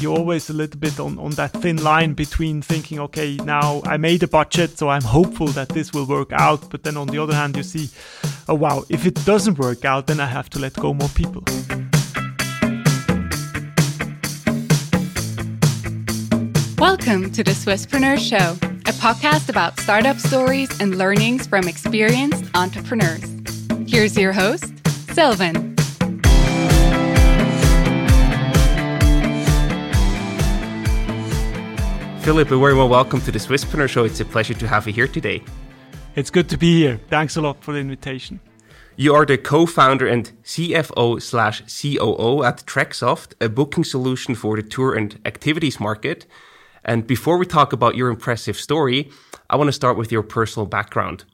you're always a little bit on, on that thin line between thinking, okay, now I made a budget, so I'm hopeful that this will work out. But then on the other hand, you see, oh wow, if it doesn't work out, then I have to let go more people. Welcome to the Swisspreneur Show, a podcast about startup stories and learnings from experienced entrepreneurs. Here's your host, Silvan. Philip, a very well welcome to the Swisspreneur Show. It's a pleasure to have you here today. It's good to be here. Thanks a lot for the invitation. You are the co-founder and CFO slash COO at Treksoft, a booking solution for the tour and activities market. And before we talk about your impressive story, I want to start with your personal background.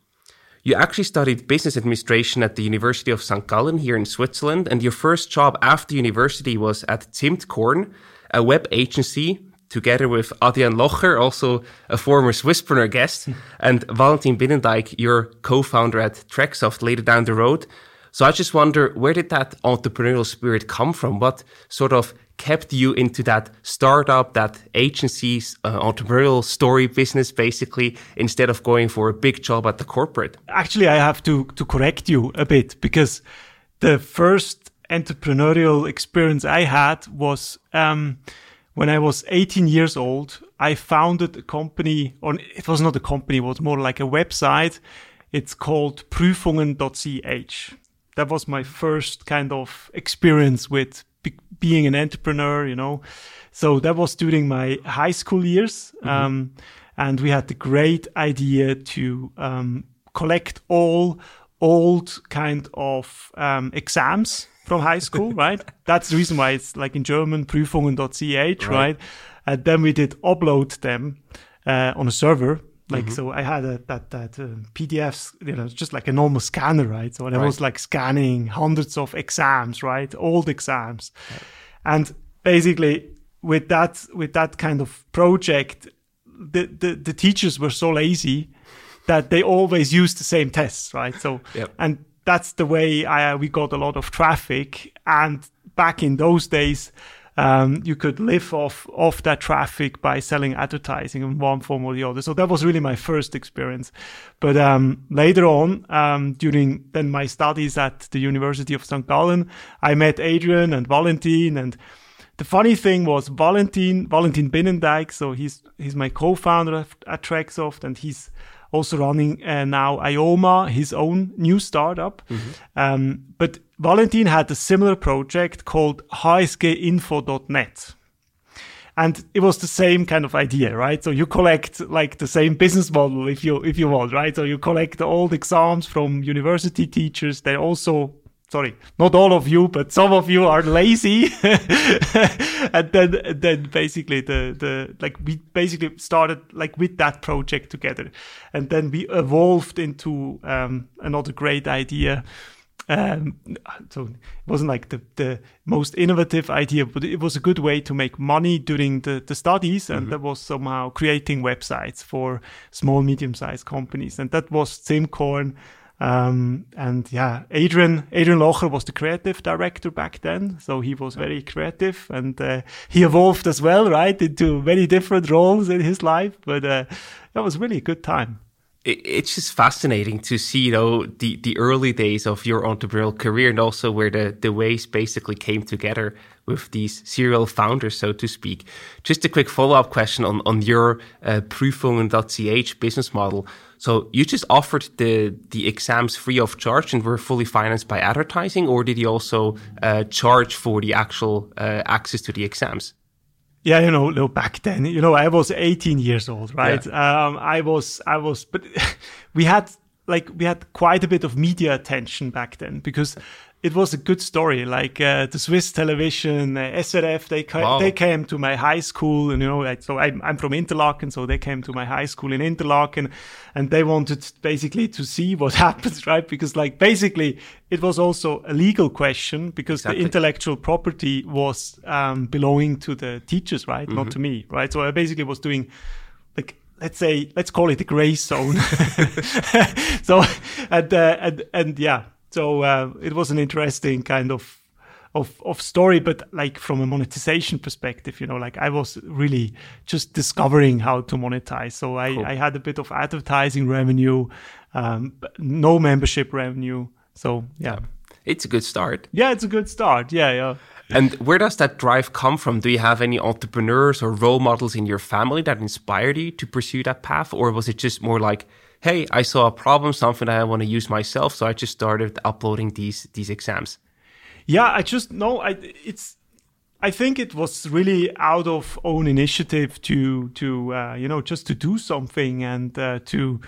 You actually studied business administration at the University of St. Gallen here in Switzerland, and your first job after university was at Zimtkorn, a web agency together with Adrian Locher, also a former Swisspreneur guest, and Valentin Binnendijk, your co-founder at Treksoft later down the road. So I just wonder, where did that entrepreneurial spirit come from? What sort of kept you into that startup, that agency, uh, entrepreneurial story business, basically, instead of going for a big job at the corporate? Actually, I have to, to correct you a bit because the first entrepreneurial experience I had was, um, when I was 18 years old, I founded a company, or it was not a company, it was more like a website. It's called prüfungen.ch. That was my first kind of experience with be- being an entrepreneur, you know. So that was during my high school years. Mm-hmm. Um, and we had the great idea to um, collect all old kind of um, exams from high school, right? That's the reason why it's like in German, prüfungen.ch, right. right? And then we did upload them uh, on a server. Like, mm-hmm. so I had a, that, that uh, PDFs, you know, just like a normal scanner, right? So I right. was like scanning hundreds of exams, right? Old exams. Right. And basically with that, with that kind of project, the, the, the teachers were so lazy that they always used the same tests, right? So, yep. and that's the way I, we got a lot of traffic. And back in those days, um, you could live off off that traffic by selling advertising in one form or the other. So that was really my first experience. But um, later on, um, during then my studies at the University of St. Gallen, I met Adrian and Valentin and. The funny thing was Valentin, Valentin Binnendijk. So he's, he's my co-founder at, Treksoft, and he's also running uh, now Ioma, his own new startup. Mm-hmm. Um, but Valentin had a similar project called hsginfo.net. And it was the same kind of idea, right? So you collect like the same business model if you if you want, right? So you collect all the exams from university teachers. They also sorry, not all of you, but some of you are lazy. and then, then basically the, the, like we basically started like with that project together. And then we evolved into, um, another great idea. Um, so it wasn't like the, the most innovative idea, but it was a good way to make money during the, the studies. And mm-hmm. that was somehow creating websites for small, medium sized companies. And that was Zimtkorn um, and yeah, Adrian, Adrian Locher was the creative director back then. So he was very creative and, uh, he evolved as well, right? Into many different roles in his life. But, uh, that was really a good time. It's just fascinating to see, you know, the, the early days of your entrepreneurial career and also where the, the ways basically came together with these serial founders, so to speak. Just a quick follow up question on, on your uh, Prüfungen.ch business model. So you just offered the the exams free of charge and were fully financed by advertising, or did you also uh, charge for the actual uh, access to the exams? Yeah, you know, no, back then, you know, I was 18 years old, right? Yeah. Um, I was, I was, but we had like we had quite a bit of media attention back then because it was a good story. Like uh, the Swiss television, uh, SRF, they ca- wow. they came to my high school, and you know, like, so I'm, I'm from Interlaken, so they came to my high school in Interlaken, and they wanted basically to see what happens, right? Because like basically it was also a legal question because exactly. the intellectual property was um, belonging to the teachers, right, mm-hmm. not to me, right? So I basically was doing like let's say let's call it a gray zone so and uh, and and yeah so uh, it was an interesting kind of of of story, but like from a monetization perspective, you know, like I was really just discovering how to monetize. So I, cool. I had a bit of advertising revenue, um, no membership revenue. So yeah. It's a good start. Yeah, it's a good start. Yeah, yeah. And where does that drive come from? Do you have any entrepreneurs or role models in your family that inspired you to pursue that path? Or was it just more like, hey, I saw a problem, something that I want to use myself, so I just started uploading these these exams? Yeah, I just know I it's I think it was really out of own initiative to to uh, you know just to do something and uh, to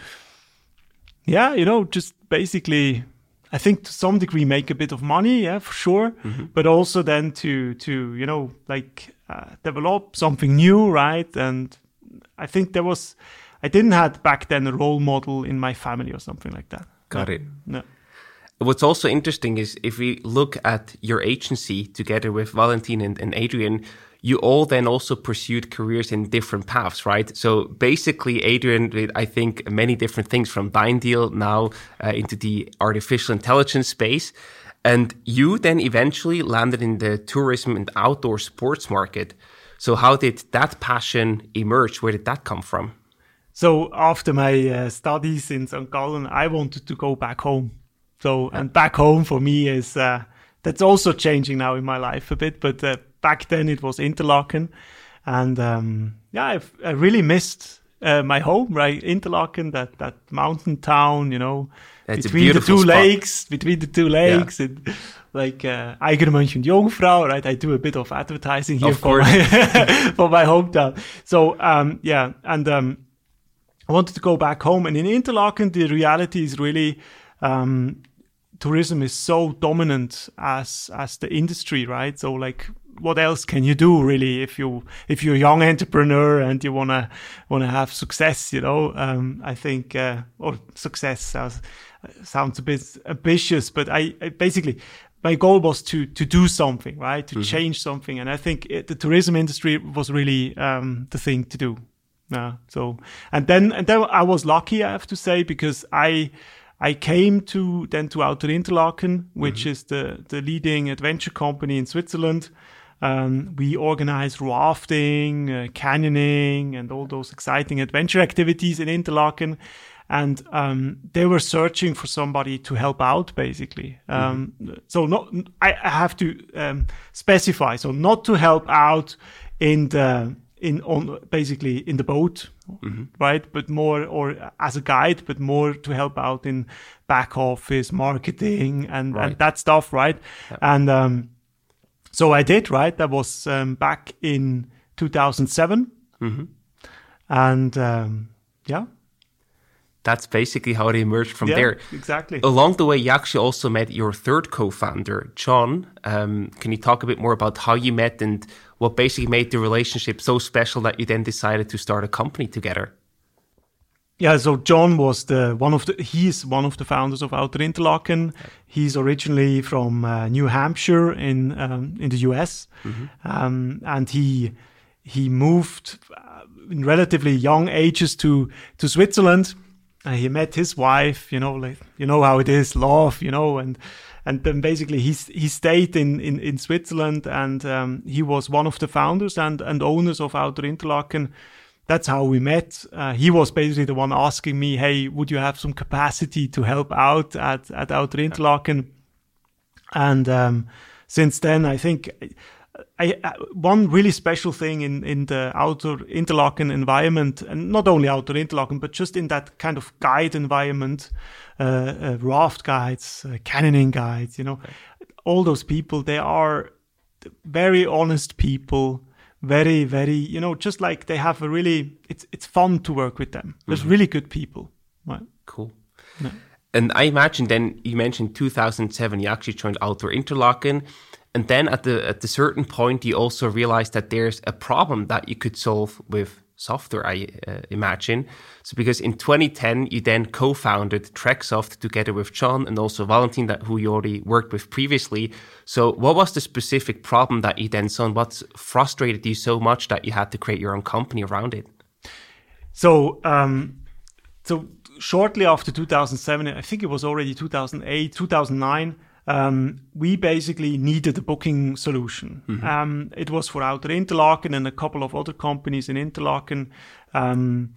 yeah you know just basically I think to some degree make a bit of money, yeah, for sure. Mm-hmm. But also then to to you know like uh, develop something new, right? And I think there was I didn't have back then a role model in my family or something like that. Got no, it. No. What's also interesting is if we look at your agency together with Valentin and, and Adrian, you all then also pursued careers in different paths, right? So basically, Adrian did, I think, many different things from Deal now uh, into the artificial intelligence space. And you then eventually landed in the tourism and outdoor sports market. So, how did that passion emerge? Where did that come from? So, after my uh, studies in St. Gallen, I wanted to go back home. So, and back home for me is uh, that's also changing now in my life a bit, but uh, back then it was Interlaken, and um, yeah, I've, i really missed uh, my home, right? Interlaken, that that mountain town, you know, That's between the two spot. lakes, between the two lakes, yeah. and like uh, Eiger Mönch and Jungfrau, right? I do a bit of advertising here of for my, for my hometown. So um, yeah, and um, I wanted to go back home, and in Interlaken, the reality is really. Um, tourism is so dominant as as the industry right so like what else can you do really if you if you're a young entrepreneur and you wanna wanna have success you know um, I think uh, or success sounds sounds a bit ambitious but I, I basically my goal was to to do something right to mm-hmm. change something and I think it, the tourism industry was really um, the thing to do yeah so and then and then I was lucky I have to say because I I came to then to Outdoor Interlaken, which mm-hmm. is the the leading adventure company in Switzerland, um, we organize rafting, uh, canyoning, and all those exciting adventure activities in Interlaken. And um, they were searching for somebody to help out, basically. Um, mm-hmm. So, not I, I have to um, specify. So, not to help out in the in on basically in the boat, mm-hmm. right? But more or as a guide, but more to help out in back office, marketing, and, right. and that stuff, right? Yeah. And um, so I did, right? That was um, back in 2007. Mm-hmm. And um, yeah. That's basically how it emerged from yeah, there. Exactly. Along the way, you actually also met your third co founder, John. Um, can you talk a bit more about how you met and what basically made the relationship so special that you then decided to start a company together? Yeah, so John was the one of the he's one of the founders of Outdoor Interlaken. He's originally from uh, New Hampshire in um, in the US, mm-hmm. um, and he he moved uh, in relatively young ages to to Switzerland. Uh, he met his wife, you know, like you know how it is, love, you know, and and then basically he he stayed in in, in Switzerland, and um, he was one of the founders and and owners of Outdoor Interlaken that's how we met. Uh, he was basically the one asking me, "Hey, would you have some capacity to help out at at Outdoor Interlaken?" And um, since then, I think I, I, one really special thing in in the Outdoor Interlaken environment, and not only Outdoor Interlaken, but just in that kind of guide environment, uh, uh, raft guides, uh, canyoning guides, you know, okay. all those people, they are very honest people very very you know just like they have a really it's it's fun to work with them there's mm-hmm. really good people right cool yeah. and i imagine then you mentioned 2007 you actually joined Outdoor Interlaken and then at the at the certain point you also realize that there's a problem that you could solve with software, I uh, imagine. So because in 2010, you then co-founded Treksoft together with John and also Valentin, that who you already worked with previously. So what was the specific problem that you then saw and what frustrated you so much that you had to create your own company around it? So, um, so shortly after 2007, I think it was already 2008, 2009, um, we basically needed a booking solution. Mm-hmm. Um, it was for Outdoor Interlaken and a couple of other companies in Interlaken. Um,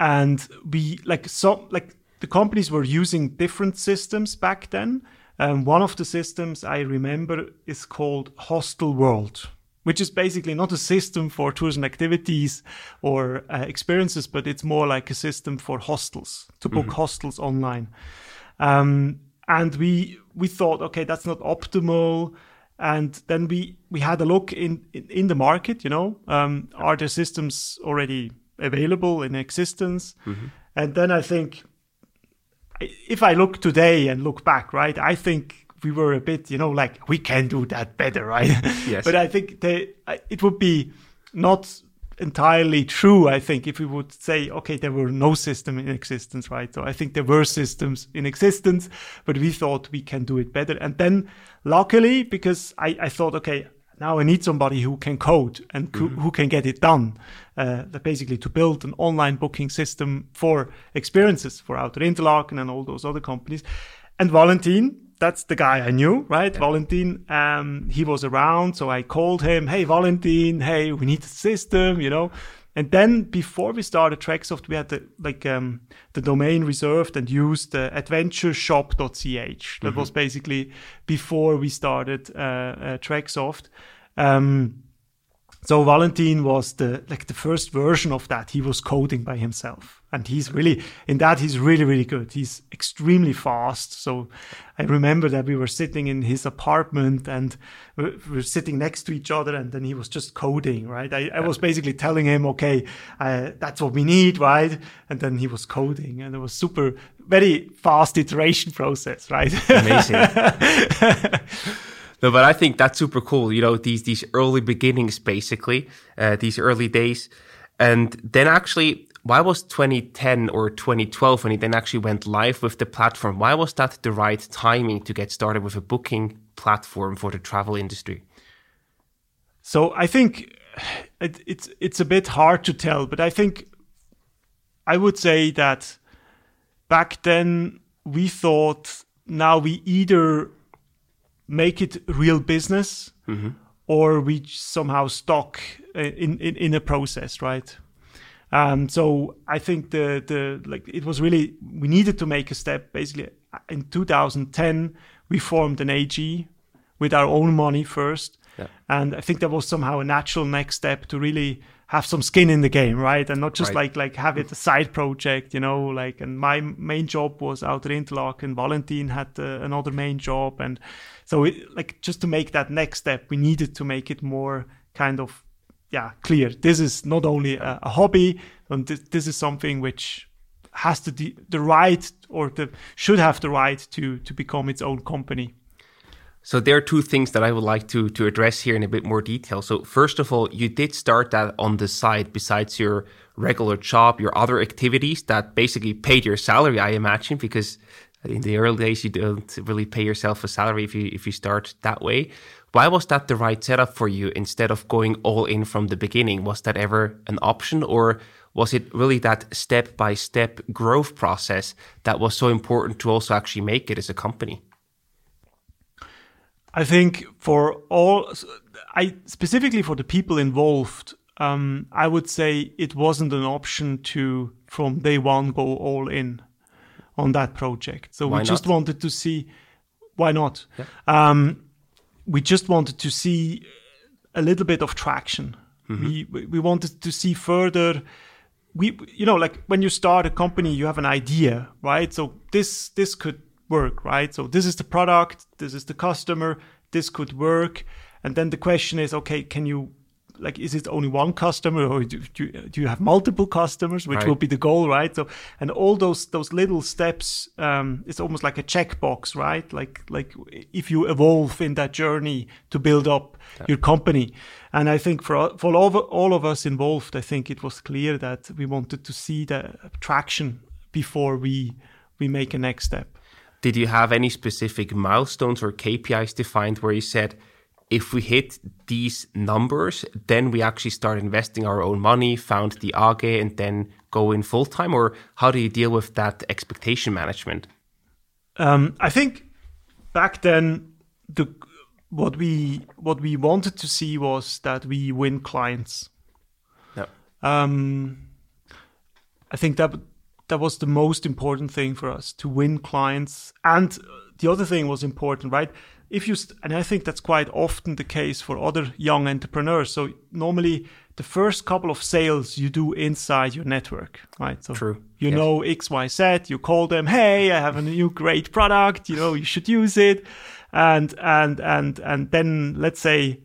and we like so like the companies were using different systems back then. Um, one of the systems I remember is called Hostel World, which is basically not a system for tours and activities or uh, experiences, but it's more like a system for hostels to book mm-hmm. hostels online. Um, and we we thought, okay, that's not optimal. And then we we had a look in in, in the market. You know, um, are there systems already available in existence? Mm-hmm. And then I think if I look today and look back, right, I think we were a bit, you know, like we can do that better, right? Yes. but I think they, it would be not entirely true, I think, if we would say, okay, there were no system in existence, right? So I think there were systems in existence, but we thought we can do it better. And then luckily, because I, I thought, okay, now I need somebody who can code and mm-hmm. who can get it done. Uh, basically to build an online booking system for experiences for Outdoor Interlaken and all those other companies. And Valentin, that's the guy I knew, right? Yeah. Valentin, um, he was around. So I called him, Hey, Valentin, hey, we need a system, you know? And then before we started Treksoft, we had the, like, um, the domain reserved and used uh, adventureshop.ch. That mm-hmm. was basically before we started, uh, uh Treksoft. Um, so Valentin was the like the first version of that. He was coding by himself, and he's really in that. He's really really good. He's extremely fast. So I remember that we were sitting in his apartment and we were sitting next to each other, and then he was just coding. Right, I, I was basically telling him, okay, uh, that's what we need, right? And then he was coding, and it was super, very fast iteration process, right? Amazing. No, but I think that's super cool. You know, these these early beginnings, basically, uh, these early days, and then actually, why was 2010 or 2012 when it then actually went live with the platform? Why was that the right timing to get started with a booking platform for the travel industry? So I think it, it's it's a bit hard to tell, but I think I would say that back then we thought now we either make it real business mm-hmm. or we somehow stuck in, in, in a process, right? Um, so I think the the like it was really we needed to make a step. Basically, in 2010 we formed an AG with our own money first, yeah. and I think that was somehow a natural next step to really have some skin in the game, right? And not just right. like like have it a side project, you know. Like, and my main job was Outdoor Interlaken. Valentin had uh, another main job, and so it, like just to make that next step, we needed to make it more kind of yeah clear. This is not only a, a hobby, and this, this is something which has the the right or the should have the right to to become its own company. So there are two things that I would like to to address here in a bit more detail. So first of all, you did start that on the side besides your regular job, your other activities that basically paid your salary, I imagine, because in the early days you don't really pay yourself a salary if you if you start that way. Why was that the right setup for you instead of going all in from the beginning? Was that ever an option or was it really that step by step growth process that was so important to also actually make it as a company? I think for all, I specifically for the people involved, um, I would say it wasn't an option to from day one go all in on that project. So why we just wanted to see why not. Yeah. Um, we just wanted to see a little bit of traction. Mm-hmm. We we wanted to see further. We you know like when you start a company, you have an idea, right? So this this could work, right? So this is the product, this is the customer, this could work. And then the question is, okay, can you like is it only one customer or do, do, do you have multiple customers which right. will be the goal right so and all those those little steps um, it's almost like a checkbox right like like if you evolve in that journey to build up yeah. your company and i think for for all of, all of us involved i think it was clear that we wanted to see the traction before we we make a next step did you have any specific milestones or KPIs defined where you said, if we hit these numbers, then we actually start investing our own money, found the AG, and then go in full time? Or how do you deal with that expectation management? Um, I think back then, the what we what we wanted to see was that we win clients. Yeah. Um, I think that that was the most important thing for us to win clients, and uh, the other thing was important, right? If you st- and I think that's quite often the case for other young entrepreneurs. So normally the first couple of sales you do inside your network, right? So True. you Yes. know X, Y, Z. You call them, hey, I have a new great product. You know, you should use it, and and and and then let's say,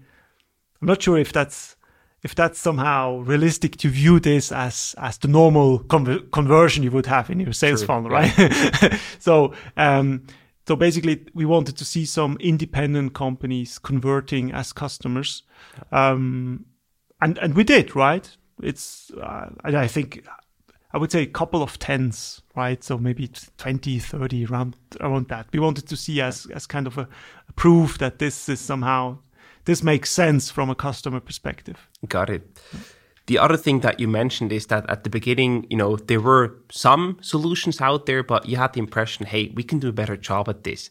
I'm not sure if that's if that's somehow realistic to view this as as the normal conver- conversion you would have in your sales True, funnel, yeah. right? so um, so basically, we wanted to see some independent companies converting as customers, um, and and we did, right? It's uh, and I think I would say a couple of tens, right? So maybe 20, 30 around around that. We wanted to see as as kind of a, a proof that this is somehow this makes sense from a customer perspective. Got it. The other thing that you mentioned is that at the beginning, you know, there were some solutions out there, but you had the impression, hey, we can do a better job at this.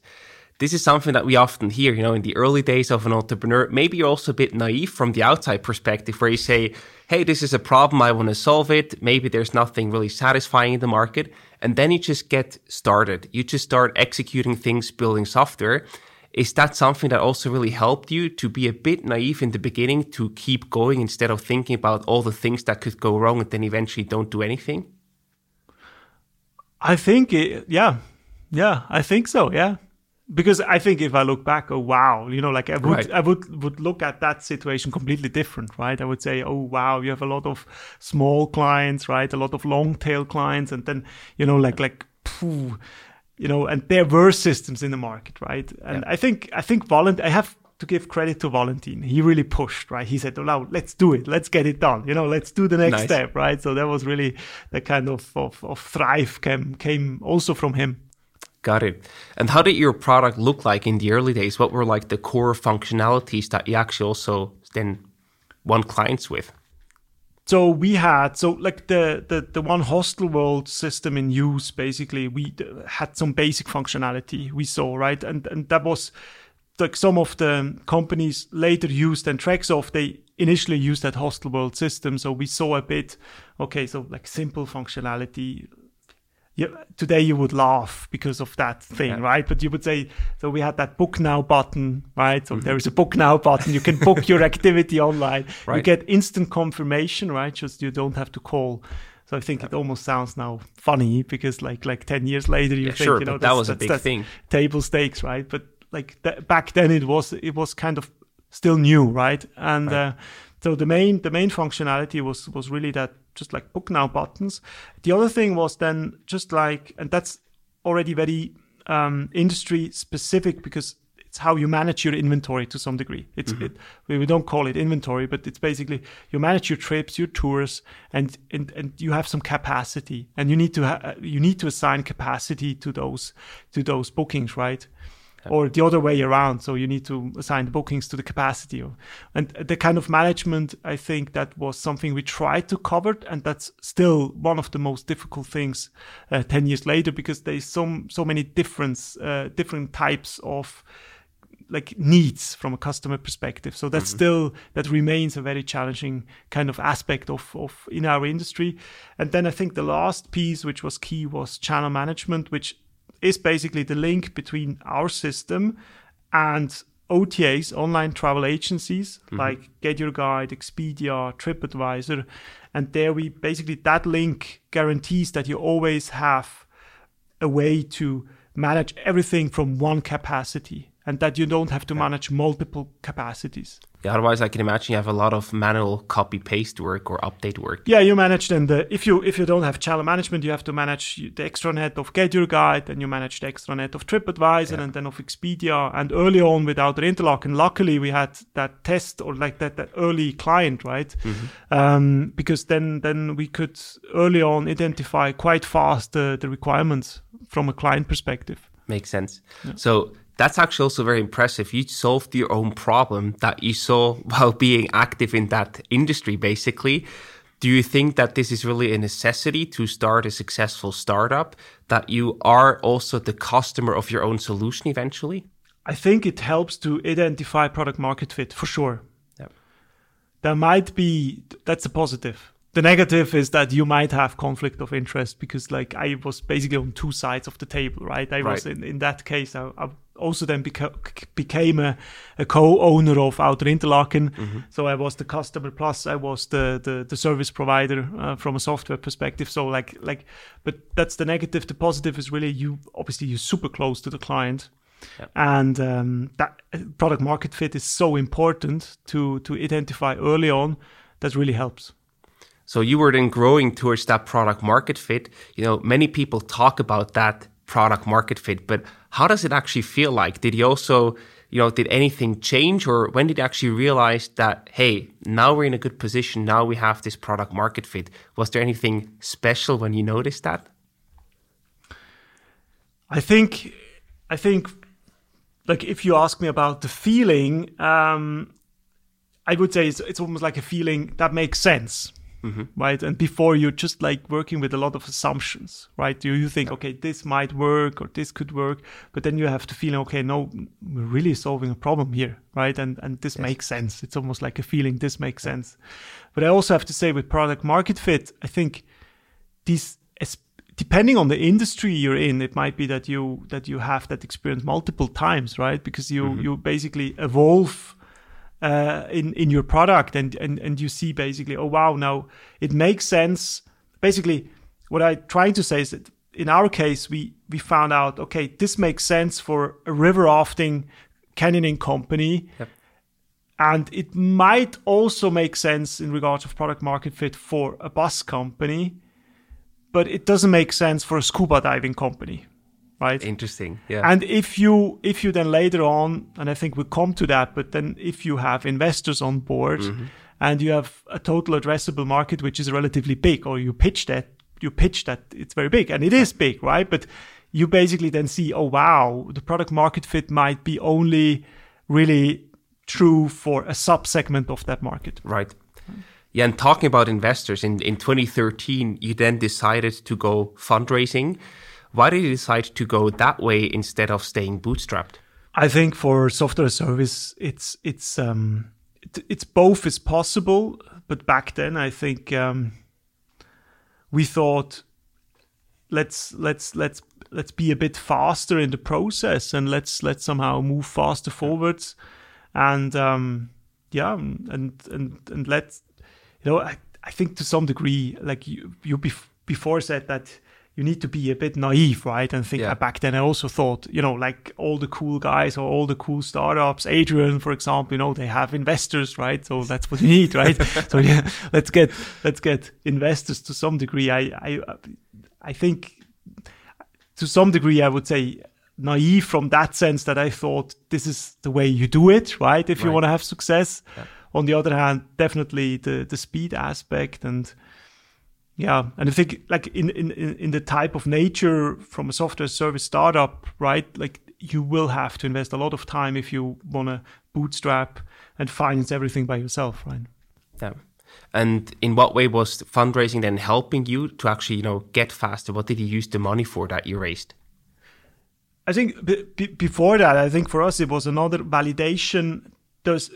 This is something that we often hear, you know, in the early days of an entrepreneur. Maybe you're also a bit naive from the outside perspective where you say, hey, this is a problem. I want to solve it. Maybe there's nothing really satisfying in the market. And then you just get started. You just start executing things, building software. Is that something that also really helped you to be a bit naive in the beginning to keep going instead of thinking about all the things that could go wrong and then eventually don't do anything? I think, it, yeah, yeah, I think so, yeah. Because I think if I look back, oh wow, you know, like I would, Right. I would would look at that situation completely different, right? I would say, oh wow, you have a lot of small clients, right? A lot of long tail clients, and then you know, like like, phew, you know, and there were systems in the market, right? And I think I think Valent, I have to give credit to Valentin. He really pushed, right? He said, "Oh, now let's do it. Let's get it done. You know, let's do the next Nice. step, right?" So that was really the kind of of, of thrive came came also from him. Got it. And how did your product look like in the early days? What were like the core functionalities that you actually also then won clients with? So we had so like the the the one hostel world system in use. Basically, we had some basic functionality we saw right, and and that was like some of the companies later used and Treksoft. They initially used that hostel world system, so we saw a bit. Okay, so like simple functionality. Yeah, today you would laugh because of that thing, Yeah. right? But you would say, so we had that book now button, right? So there is a book now button. You can book your activity online. You get instant confirmation, right? Just you don't have to call. So I think it almost sounds now funny because like like ten years later you Yeah, think sure, you know that was a big thing. table stakes, right? But like th- back then it was it was kind of still new, right? And Uh, so the main the main functionality was was really that just like book now buttons. The other thing was then just like and that's already very um, industry specific because it's how you manage your inventory to some degree. It's it, we we don't call it inventory, but it's basically you manage your trips, your tours, and and, and you have some capacity, and you need to ha- you need to assign capacity to those to those bookings, right? Or the other way around. So you need to assign the bookings to the capacity, and the kind of management. I think that was something we tried to cover, and that's still one of the most difficult things uh, ten years later because there's so so many different uh, different types of like needs from a customer perspective. So that's still that remains a very challenging kind of aspect of of in our industry. And then I think the last piece which was key was channel management, which is basically the link between our system and OTAs, online travel agencies mm-hmm. like Get Your Guide, Expedia, TripAdvisor. And there we basically that link guarantees that you always have a way to manage everything from one capacity and that you don't have to manage multiple capacities. Yeah, otherwise, I can imagine you have a lot of manual copy paste work or update work. Yeah, you manage then the if you if you don't have channel management, you have to manage the extranet of Get Your Guide, and you manage the extranet of TripAdvisor, and then of Expedia. And early on without Outdoor Interlaken, and luckily we had that test or like that that early client, right? Um, because then then we could early on identify quite fast the the requirements from a client perspective. Makes sense. So that's actually also very impressive. You solved your own problem that you saw while being active in that industry, basically. Do you think that this is really a necessity to start a successful startup, that you are also the customer of your own solution eventually? I think it helps to identify product market fit for sure. Yeah. There might be that's a positive. The negative is that you might have conflict of interest because, like, I was basically on two sides of the table, right? I was in, in that case. I, I also then beca- became a, a co-owner of Outdoor Interlaken, so I was the customer plus I was the the, the service provider uh, from a software perspective. So like like, but that's the negative. The positive is really you obviously you're super close to the client and um, that uh, product market fit is so important to to identify early on that really helps So you were then growing towards that product market fit. You know, many people talk about that product market fit, but how does it actually feel like? Did you also, you know, did anything change or when did you actually realize that, hey, now we're in a good position. Now we have this product market fit. Was there anything special when you noticed that? i think i think like if you ask me about the feeling um i would say it's, it's almost like a feeling that makes sense Mm-hmm. right? And before you're just like working with a lot of assumptions right? You, you think okay this might work or this could work? But then you have to feel okay no we're really solving a problem here right? And and this makes sense. It's almost like a feeling this makes sense. But i also have to say with product market fit i think these depending on the industry you're in it might be that you that you have that experience multiple times right? Because you mm-hmm. you basically evolve uh, in in your product and, and and you see basically oh wow now it makes sense. Basically what I'm trying to say is that in our case we we found out okay this makes sense for a river rafting canyoning company. And it might also make sense in regards of product market fit for a bus company but it doesn't make sense for a scuba diving company right Interesting. Yeah. and if you if you then later on and i think we'll come to that but then if you have investors on board mm-hmm. and you have a total addressable market which is relatively big or you pitch that you pitch that it's very big and it is big right but you basically then see oh wow the product market fit might be only really true for a subsegment of that market Right. Yeah, and talking about investors, in, in 2013, you then decided to go fundraising. Why did you decide to go that way instead of staying bootstrapped? I think for software service, it's it's um, it, it's both is possible, but back then I think um, we thought let's let's let's let's be a bit faster in the process and let's let's somehow move faster forwards, and um, yeah, and and and let's you know I, I think to some degree like you you bef- before said that you need to be a bit naive, right? And think Yeah. back then I also thought, you know, like all the cool guys or all the cool startups, Adrian, for example, you know, they have investors, right? So that's what you need, right? so yeah, let's get let's get investors to some degree. I I I think to some degree I would say naive from that sense that I thought this is the way you do it, right? If you want to have success. On the other hand, definitely the the speed aspect and yeah, and I think like in, in in the type of nature from a software service startup, right? Like you will have to invest a lot of time if you want to bootstrap and finance everything by yourself, right? Yeah. And in what way was fundraising then helping you to actually, you know, get faster? What did you use the money for that you raised? I think b- b- before that, I think for us it was another validation. There's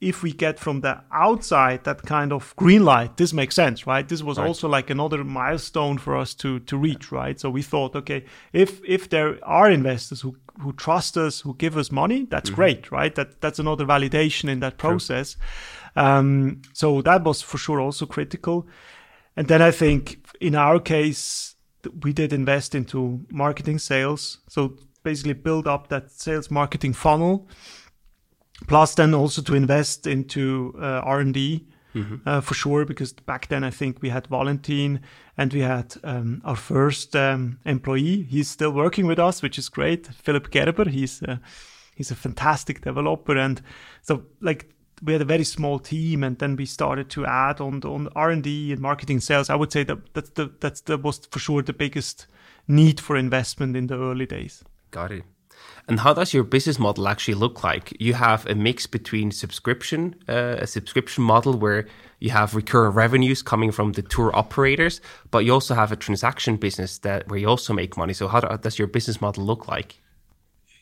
if we get from the outside that kind of green light, this makes sense, right? This was Right. also like another milestone for us to to reach, right? So we thought, okay, if if there are investors who who trust us, who give us money, that's great, right? That that's another validation in that process. Um, so that was for sure also critical. And then I think in our case, we did invest into marketing sales. So basically build up that sales marketing funnel. Plus then also to invest into uh, R&D uh, for sure, because back then I think we had Valentin and we had um, our first um, employee. He's still working with us, which is great. Philip Gerber. He's uh, he's a fantastic developer, and so like we had a very small team, and then we started to add on on R and D and marketing sales. I would say that that's the that's the was for sure the biggest need for investment in the early days. Got it. And how does your business model actually look like? You have a mix between subscription, uh, a subscription model where you have recurring revenues coming from the tour operators, but you also have a transaction business that where you also make money. So how does your business model look like?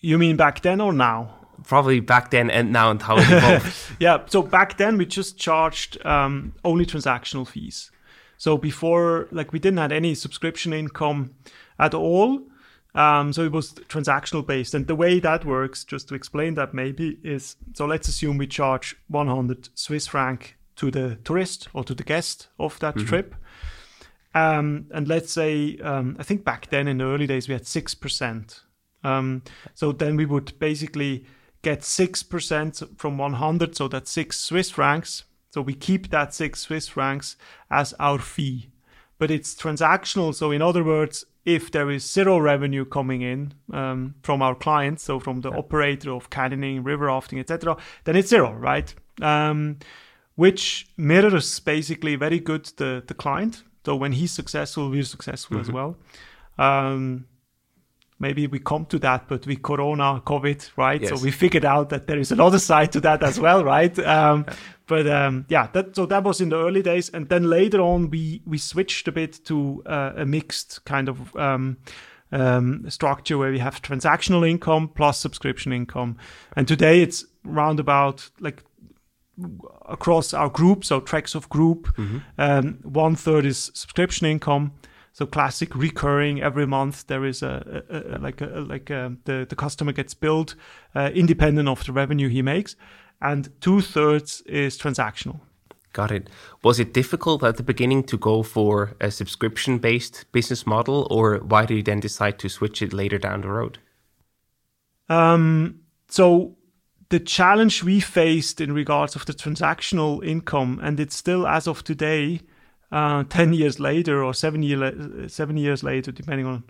You mean back then or now? Probably back then and now and how it evolved. yeah. So back then we just charged um, only transactional fees. So before, like we didn't have any subscription income at all. Um, so it was transactional based. And the way that works, just to explain that maybe, is so let's assume we charge 100 Swiss franc to the tourist or to the guest of that mm-hmm. trip. Um, and let's say, um, I think back then in the early days, we had 6%. Um, so then we would basically get 6% from 100, so that's 6 Swiss francs. So we keep that 6 Swiss francs as our fee. But it's transactional. So, in other words, if there is zero revenue coming in um, from our clients, so from the yeah. operator of canyoning, river rafting, etc., then it's zero, right? Um, which mirrors basically very good the, the client. So when he's successful, we're successful mm-hmm. as well. Um, maybe we come to that, but with Corona, COVID, right? Yes. So we figured out that there is another side to that as well, right? Um, yeah. But um, yeah, that so that was in the early days, and then later on we we switched a bit to uh, a mixed kind of um, um, structure where we have transactional income plus subscription income, and today it's round about like across our group, so Treksoft group, mm-hmm. um, one third is subscription income. So classic recurring every month there is a, a, a like a, like a, the the customer gets billed uh, independent of the revenue he makes, and two thirds is transactional. Got it. Was it difficult at the beginning to go for a subscription based business model, or why did you then decide to switch it later down the road? Um, so the challenge we faced in regards of the transactional income, and it's still as of today, uh, ten years later or seven year seven years later, depending on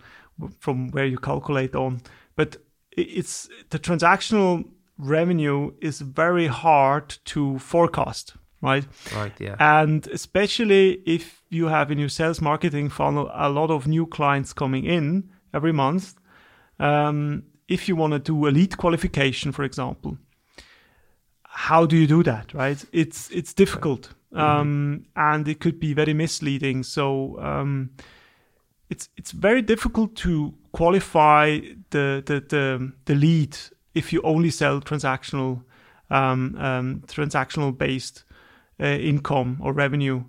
from where you calculate on. But it's the transactional revenue is very hard to forecast, right? Right. Yeah. And especially if you have in your sales marketing funnel a lot of new clients coming in every month. Um, if you want to do a lead qualification, for example, how do you do that right it's it's difficult. Um, and it could be very misleading. So um, it's it's very difficult to qualify the the the, the lead if you only sell transactional um, um transactional based uh, income or revenue.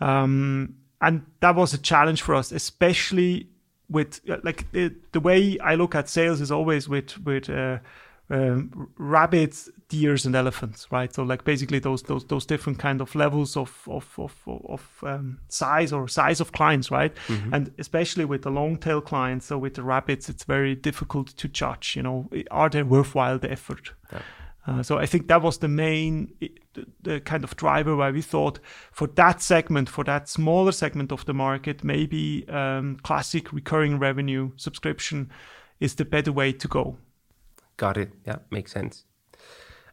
Um, and that was a challenge for us especially with like the, the way I look at sales is always with with uh, um, rabbits, deers, and elephants, right? So like basically those those those different kind of levels of of of, of um, size or size of clients, right? Mm-hmm. And especially with the long tail clients, so with the rabbits, it's very difficult to judge. You know, are they worthwhile the effort? Yeah. Uh, so I think that was the main the, the, kind of driver why we thought for that segment, for that smaller segment of the market, maybe um, classic recurring revenue subscription is the better way to go. Got it. Yeah, makes sense.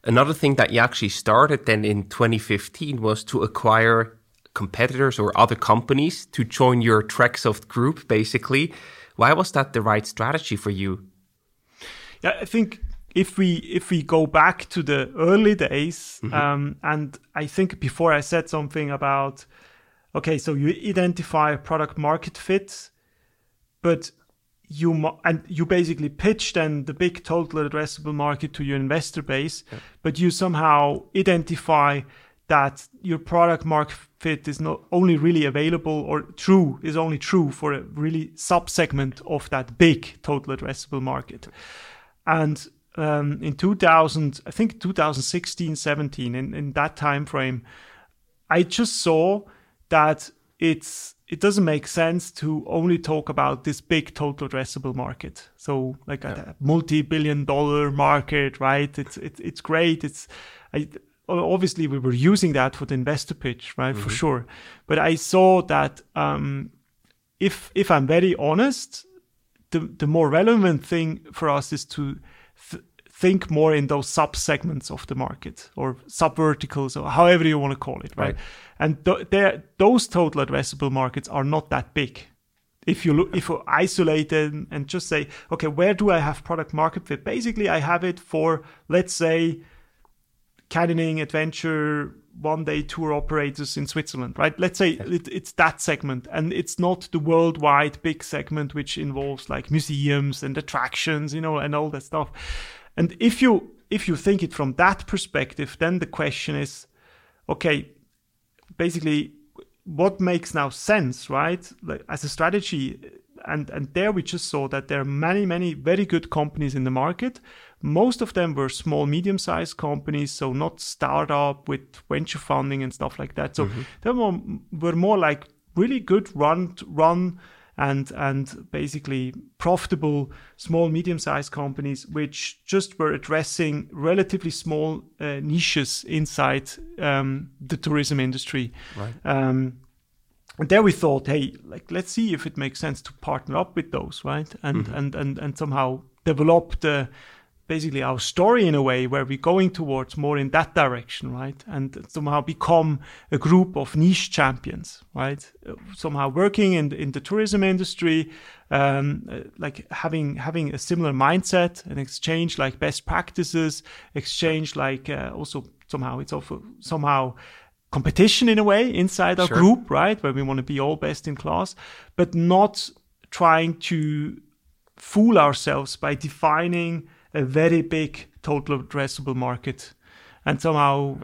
Another thing that you actually started then in 2015 was to acquire competitors or other companies to join your Treksoft group, basically. Why was that the right strategy for you? Yeah, I think if we if we go back to the early days, mm-hmm. um, and I think before I said something about, okay, so you identify product market fit, but you and you basically pitch then the big total addressable market to your investor base, yeah. but you somehow identify that your product market fit is not only really available or true is only true for a really sub segment of that big total addressable market. And um, in 2000, I think 2016, 17, in, in that time frame, I just saw that it's it doesn't make sense to only talk about this big total addressable market. So like yeah. a multi-billion dollar market, right? It's it's it's great. It's I, obviously we were using that for the investor pitch, right? Mm-hmm. For sure. But I saw that um, if if I'm very honest, the the more relevant thing for us is to think more in those sub segments of the market or sub verticals or however you want to call it, right? right. And th- those total addressable markets are not that big. If you look, if you isolate it and just say, okay, where do I have product market fit? Basically, I have it for let's say canyoning, adventure, one day tour operators in Switzerland, right? Let's say it, it's that segment and it's not the worldwide big segment, which involves like museums and attractions, you know, and all that stuff. And if you, if you think it from that perspective, then the question is, okay, basically what makes now sense, right? Like as a strategy, and and there we just saw that there are many many very good companies in the market most of them were small medium sized companies so not startup with venture funding and stuff like that so mm-hmm. they were, were more like really good run run and and basically profitable small medium sized companies which just were addressing relatively small uh, niches inside um, the tourism industry right. um, and there we thought, hey, like let's see if it makes sense to partner up with those, right? And mm-hmm. and and and somehow develop the basically our story in a way where we're going towards more in that direction, right? And somehow become a group of niche champions, right? Somehow working in the, in the tourism industry, um, like having having a similar mindset and exchange like best practices, exchange like uh, also somehow it's also somehow competition in a way inside our sure. group, right? Where we want to be all best in class, but not trying to fool ourselves by defining a very big total addressable market and somehow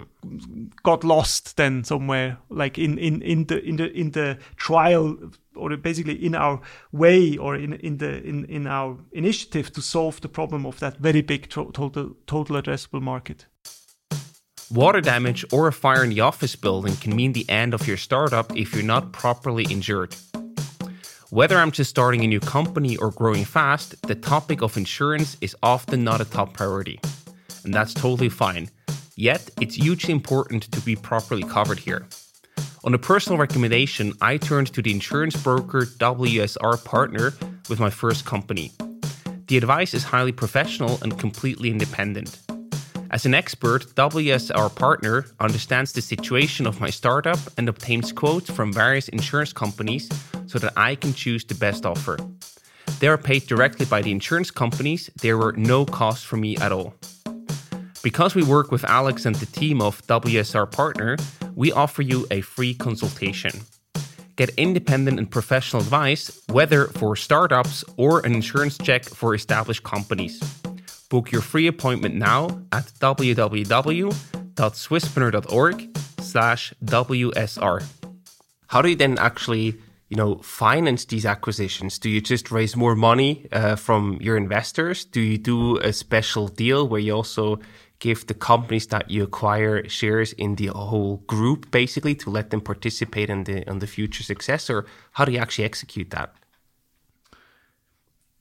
got lost then somewhere like in, in, in the in the in the trial or basically in our way or in in the in, in our initiative to solve the problem of that very big to- total total addressable market Water damage or a fire in the office building can mean the end of your startup if you're not properly insured. Whether I'm just starting a new company or growing fast, the topic of insurance is often not a top priority. And that's totally fine. Yet, it's hugely important to be properly covered here. On a personal recommendation, I turned to the insurance broker WSR Partner with my first company. The advice is highly professional and completely independent. As an expert, WSR partner understands the situation of my startup and obtains quotes from various insurance companies so that I can choose the best offer. They are paid directly by the insurance companies, there were no costs for me at all. Because we work with Alex and the team of WSR Partner, we offer you a free consultation. Get independent and professional advice, whether for startups or an insurance check for established companies. Book your free appointment now at www.swisspreneur.org slash WSR. How do you then actually, you know, finance these acquisitions? Do you just raise more money uh, from your investors? Do you do a special deal where you also give the companies that you acquire shares in the whole group, basically, to let them participate in the on the future success? Or how do you actually execute that?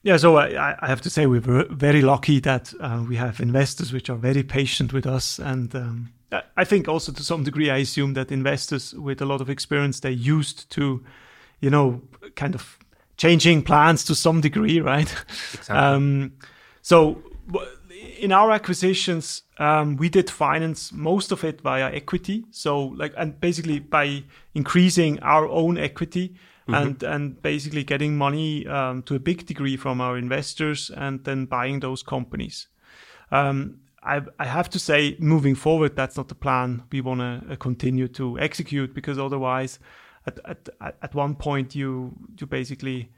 Yeah, so I, I, have to say we were very lucky that uh, we have investors which are very patient with us, and um, I think also to some degree I assume that investors with a lot of experience they used to, you know, kind of changing plans to some degree, right? Exactly. Um, so in our acquisitions, um, we did finance most of it via equity. So like, and basically by increasing our own equity mm-hmm. and and basically getting money um, to a big degree from our investors and then buying those companies. Um, I, I have to say, moving forward, that's not the plan we want to uh, continue to execute because otherwise, at, at at one point, you you basically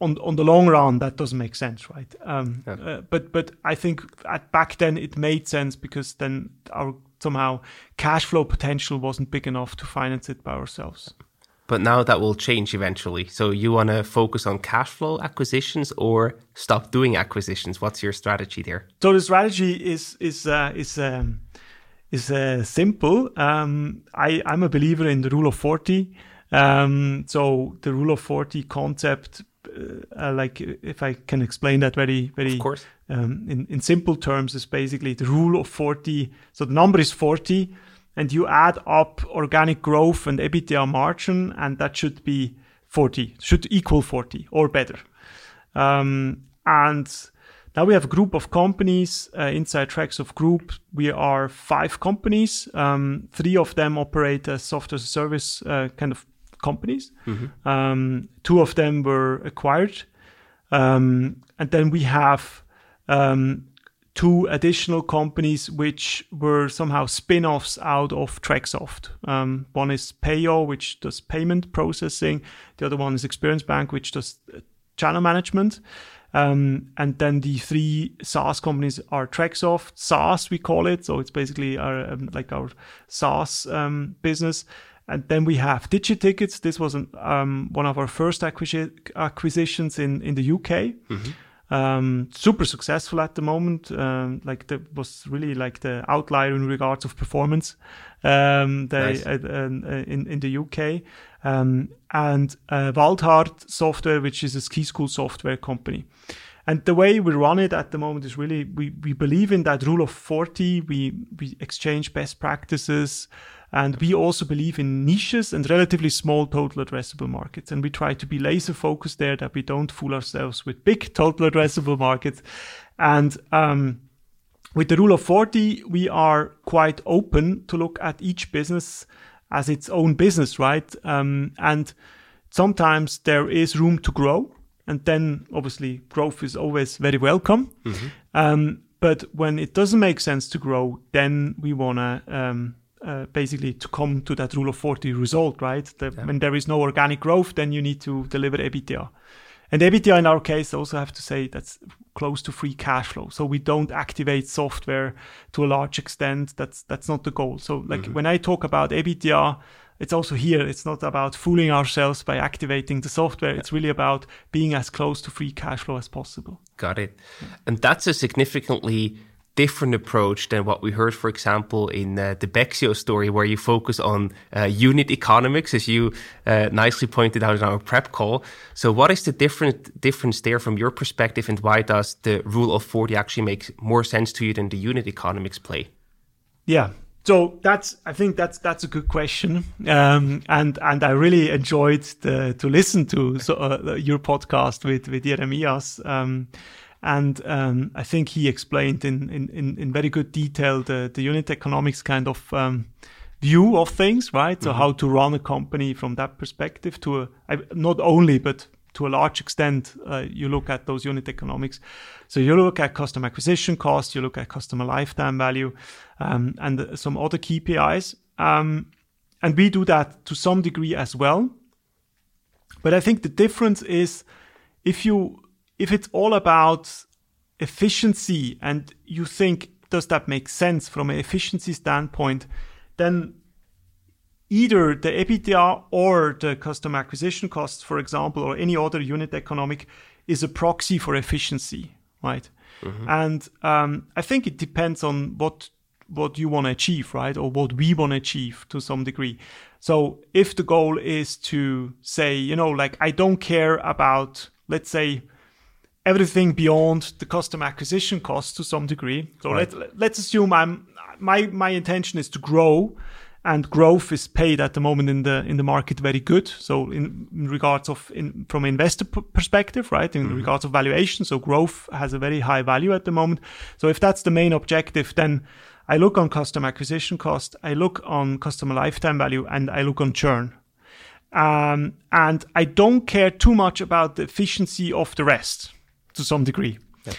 on on the long run that doesn't make sense, right? Um, yeah. uh, but but I think at back then it made sense because then our somehow cash flow potential wasn't big enough to finance it by ourselves but now that will change eventually. So you want to focus on cash flow acquisitions or stop doing acquisitions? What's your strategy there? So the strategy is is uh, is um, is uh, simple. Um, I I'm a believer in the rule of forty. Um, so the rule of forty concept. Uh, like if I can explain that very very of course. Um, in in simple terms is basically the rule of 40 so the number is 40 and you add up organic growth and EBITDA margin, and that should be 40, should equal 40 or better. Um, and now we have a group of companies uh, inside Treksoft Group. We are five companies. Um, three of them operate as software as a service uh, kind of companies. Mm-hmm. Um, two of them were acquired. Um, and then we have um, two additional companies which were somehow spin-offs out of Treksoft. Um, one is Payyo, which does payment processing. The other one is Experience Bank, which does uh, channel management. Um, and then the three SaaS companies are Treksoft, SaaS we call it. So it's basically our, um, like our SaaS um, business. And then we have DigiTickets. This was an, um, one of our first acquisi- acquisitions in, in the UK. Mm-hmm. Um, super successful at the moment. Um, like that was really like the outlier in regards of performance. Um, they nice. uh, uh, in in the UK um, and uh, Waldhart Software, which is a ski school software company. And the way we run it at the moment is really we we believe in that rule of forty. We we exchange best practices. And we also believe in niches and relatively small total addressable markets. And we try to be laser focused there that we don't fool ourselves with big total addressable markets. And, um, with the rule of 40, we are quite open to look at each business as its own business, right? Um, and sometimes there is room to grow. And then obviously growth is always very welcome. Mm-hmm. Um, but when it doesn't make sense to grow, then we want to um, uh, basically to come to that rule of 40 result, right? The, yeah. When there is no organic growth, then you need to deliver EBITDA. And EBITDA in our case, also have to say that's close to free cash flow. So we don't activate software to a large extent. That's that's not the goal. So like mm-hmm. when I talk about EBITDA, it's also here. It's not about fooling ourselves by activating the software. Yeah. It's really about being as close to free cash flow as possible. Got it. And that's a significantly different approach than what we heard, for example, in uh, the Bexio story, where you focus on uh, unit economics, as you uh, nicely pointed out in our prep call. So, what is the different difference there from your perspective, and why does the rule of forty actually make more sense to you than the unit economics play? Yeah. So that's, I think that's that's a good question, um, and and I really enjoyed the, to listen to so, uh, your podcast with with Jeremias. Um, and um, I think he explained in, in, in, very good detail the, the unit economics kind of um, view of things, right? Mm-hmm. So how to run a company from that perspective to a, I, not only, but to a large extent, uh, you look at those unit economics. So you look at customer acquisition cost, you look at customer lifetime value, um, and some other KPIs. Um, and we do that to some degree as well. But I think the difference is if you if it's all about efficiency and you think, does that make sense from an efficiency standpoint, then either the EBITDA or the customer acquisition costs, for example, or any other unit economic is a proxy for efficiency, right? Mm-hmm. And um, I think it depends on what what you want to achieve, right, or what we want to achieve to some degree. So if the goal is to say, you know, like I don't care about, let's say, everything beyond the customer acquisition cost to some degree. So right. let, let's assume I'm my my intention is to grow and growth is paid at the moment in the in the market very good. So in, in regards of in, from investor p- perspective, right, in mm-hmm. regards of valuation, so growth has a very high value at the moment. So if that's the main objective, then I look on customer acquisition cost, I look on customer lifetime value, and I look on churn. Um, and I don't care too much about the efficiency of the rest to some degree. Yeah.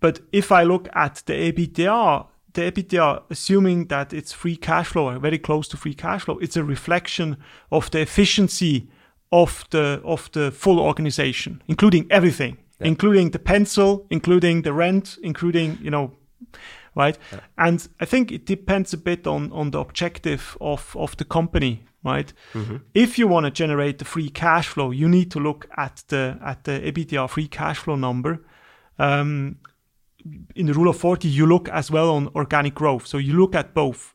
But if I look at the EBITDA, the EBITDA, assuming that it's free cash flow, very close to free cash flow, it's a reflection of the efficiency of the of the full organization, including everything, yeah. including the pencil, including the rent, including you know, right? Yeah. And I think it depends a bit on on the objective of of the company right? Mm-hmm. If you want to generate the free cash flow, you need to look at the at the EBITDA free cash flow number. Um, in the rule of 40, you look as well on organic growth. So you look at both.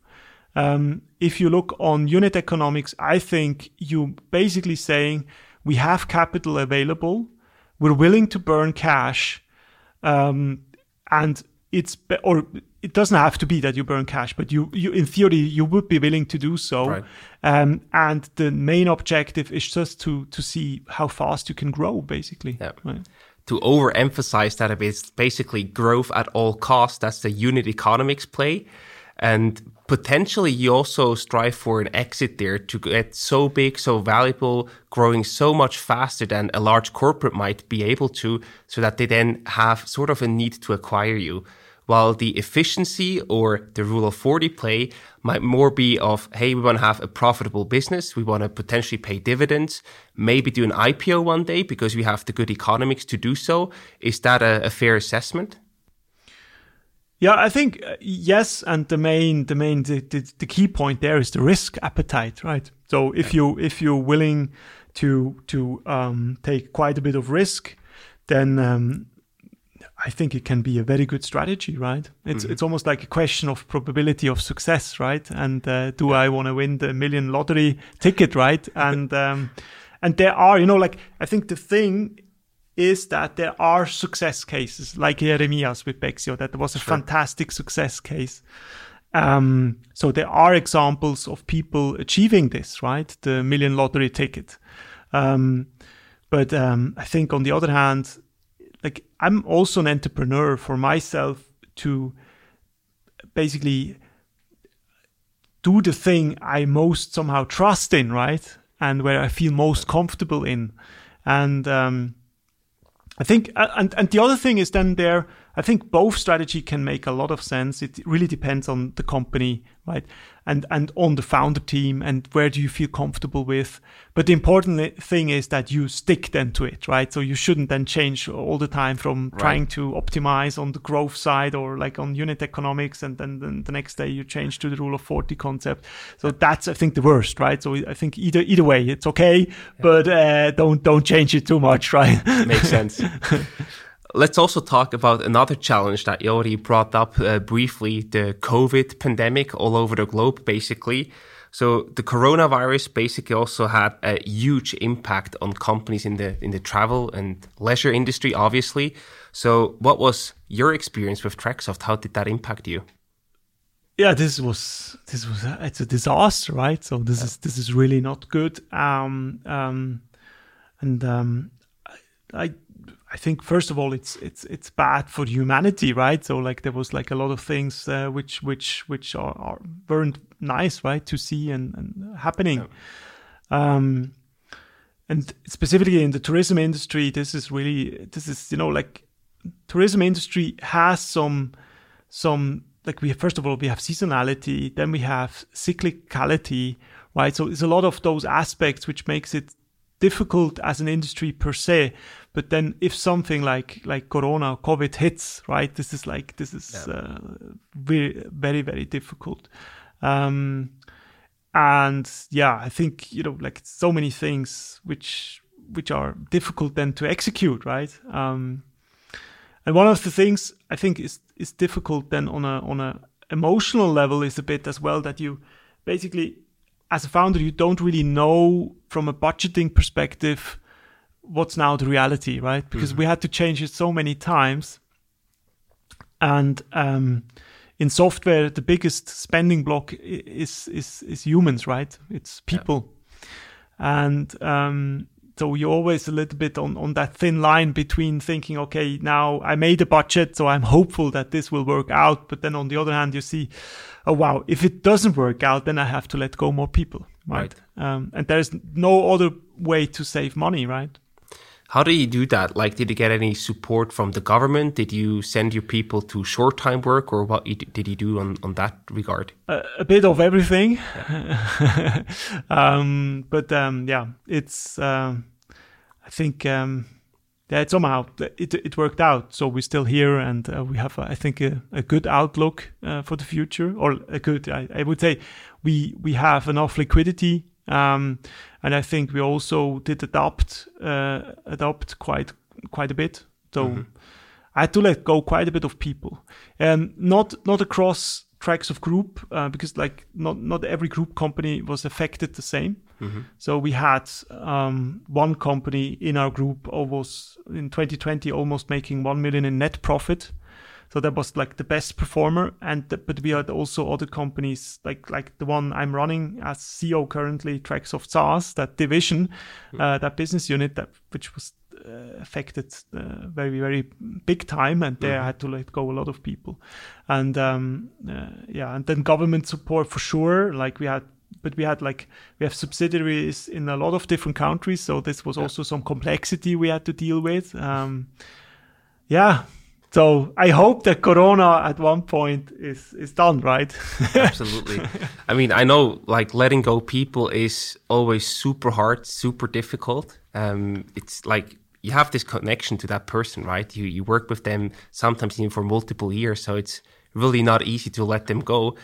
Um, if you look on unit economics, I think you basically saying we have capital available, we're willing to burn cash, um, and it's be- or it doesn't have to be that you burn cash, but you, you in theory you would be willing to do so. Right. Um, and the main objective is just to to see how fast you can grow, basically. Yeah. Right. To overemphasize that it's basically growth at all costs. That's the unit economics play. And potentially you also strive for an exit there to get so big, so valuable, growing so much faster than a large corporate might be able to, so that they then have sort of a need to acquire you while the efficiency or the rule of 40 play might more be of, hey, we want to have a profitable business. We want to potentially pay dividends, maybe do an IPO one day because we have the good economics to do so. Is that a, a fair assessment? Yeah, I think uh, yes, and the main, the main, the, the, the, key point there is the risk appetite, right? So if you if you're willing to to um, take quite a bit of risk, then um, I think it can be a very good strategy, right? It's mm-hmm. it's almost like a question of probability of success, right? And uh, do I want to win the million lottery ticket, right? and um, and there are, you know, like I think the thing is that there are success cases like Jeremias with Bexio. That was a sure. fantastic success case. Um, so there are examples of people achieving this, right? The million lottery ticket. Um, but um, I think on the other hand, like I'm also an entrepreneur for myself to basically do the thing I most somehow trust in, right? And where I feel most comfortable in. And um, I think, uh, and, and the other thing is then there, I think both strategy can make a lot of sense. It really depends on the company, right? And, and on the founder team and where do you feel comfortable with. But the important thing is that you stick then to it, right? So you shouldn't then change all the time from right. trying to optimize on the growth side or like on unit economics. And then, then the next day you change to the rule of 40 concept. So that's, I think, the worst, right? So I think either, either way, it's okay, yeah. but, uh, don't, don't change it too much, right? Makes sense. Let's also talk about another challenge that you already brought up uh, briefly the COVID pandemic all over the globe, basically. So the coronavirus basically also had a huge impact on companies in the in the travel and leisure industry, obviously. So what was your experience with Treksoft? How did that impact you? Yeah, this was this was it's a disaster, right? So this yeah. is this is really not good. Um, um, and um, I, I think first of all, it's it's it's bad for humanity, right? So like there was like a lot of things uh, which which which are, are, weren't nice, right, to see and, and happening. Um, and specifically in the tourism industry, this is really this is you know like tourism industry has some some like we first of all we have seasonality, then we have cyclicality, right? So it's a lot of those aspects which makes it difficult as an industry per se. But then if something like like Corona, COVID hits, right? This is like this is yeah. uh, very very very difficult. Um, and yeah, I think you know like so many things which which are difficult then to execute, right? Um, and one of the things I think is is difficult then on a on a emotional level is a bit as well that you basically as a founder, you don't really know from a budgeting perspective what's now the reality, right? Because mm-hmm. we had to change it so many times. And um, in software, the biggest spending block is is is humans, right? It's people, yeah. and um, so you're always a little bit on on that thin line between thinking, okay, now I made a budget, so I'm hopeful that this will work out, but then on the other hand, you see oh wow, if it doesn't work out, then I have to let go more people, right? right. Um, and there's no other way to save money, right? How did you do that? Like, did you get any support from the government? Did you send your people to short time work, or what did you do on, on that regard? Uh, a bit of everything, yeah. um, but um, yeah, it's. Uh, I think um, yeah, it somehow it it worked out. So we're still here, and uh, we have, uh, I think, a, a good outlook uh, for the future, or a good. I, I, would say we we have enough liquidity, um, and I think we also did adopt uh, adopt quite quite a bit. So mm-hmm. I had to let go quite a bit of people, and not not across Treksoft group uh, because like not not every group company was affected the same. Mm-hmm. So we had um, one company in our group almost in 2020 almost making one million in net profit. So that was like the best performer, and the, but we had also other companies like like the one I'm running as CEO currently, Treksoft SaaS, that division, mm-hmm. uh, that business unit that which was uh, affected uh, very very big time, and there mm-hmm. I had to let go a lot of people, and um, uh, yeah, and then government support for sure. Like we had but we had like we have subsidiaries in a lot of different countries so this was yeah. also some complexity we had to deal with um, yeah So I hope that Corona at one point is is done, right? Absolutely. I mean, I know like letting go people is always super hard, super difficult. Um, it's like you have this connection to that person, right? You you work with them sometimes even for multiple years, so it's really not easy to let them go.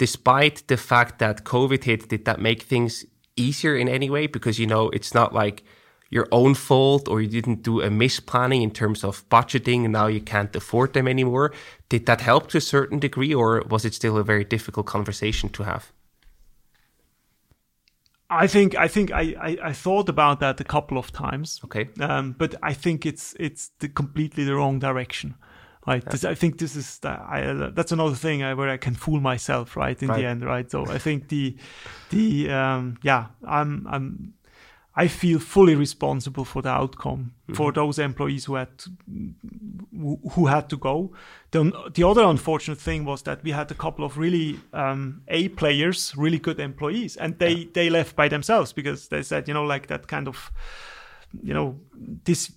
Despite the fact that COVID hit, did that make things easier in any way? Because you know it's not like your own fault or you didn't do a misplanning in terms of budgeting and now you can't afford them anymore. Did that help to a certain degree or was it still a very difficult conversation to have? I think I think I, I, I, thought about that a couple of times. Okay. Um, but I think it's it's the completely the wrong direction. Right. Yeah. This, I think this is I, uh, that's another thing I, where I can fool myself. Right. In right. the end. Right. So I think the the um, yeah I'm I'm I feel fully responsible for the outcome mm-hmm. for those employees who had to, who had to go. The, the other unfortunate thing was that we had a couple of really um, A players, really good employees, and they yeah. they left by themselves because they said, you know, like that kind of, you know, this.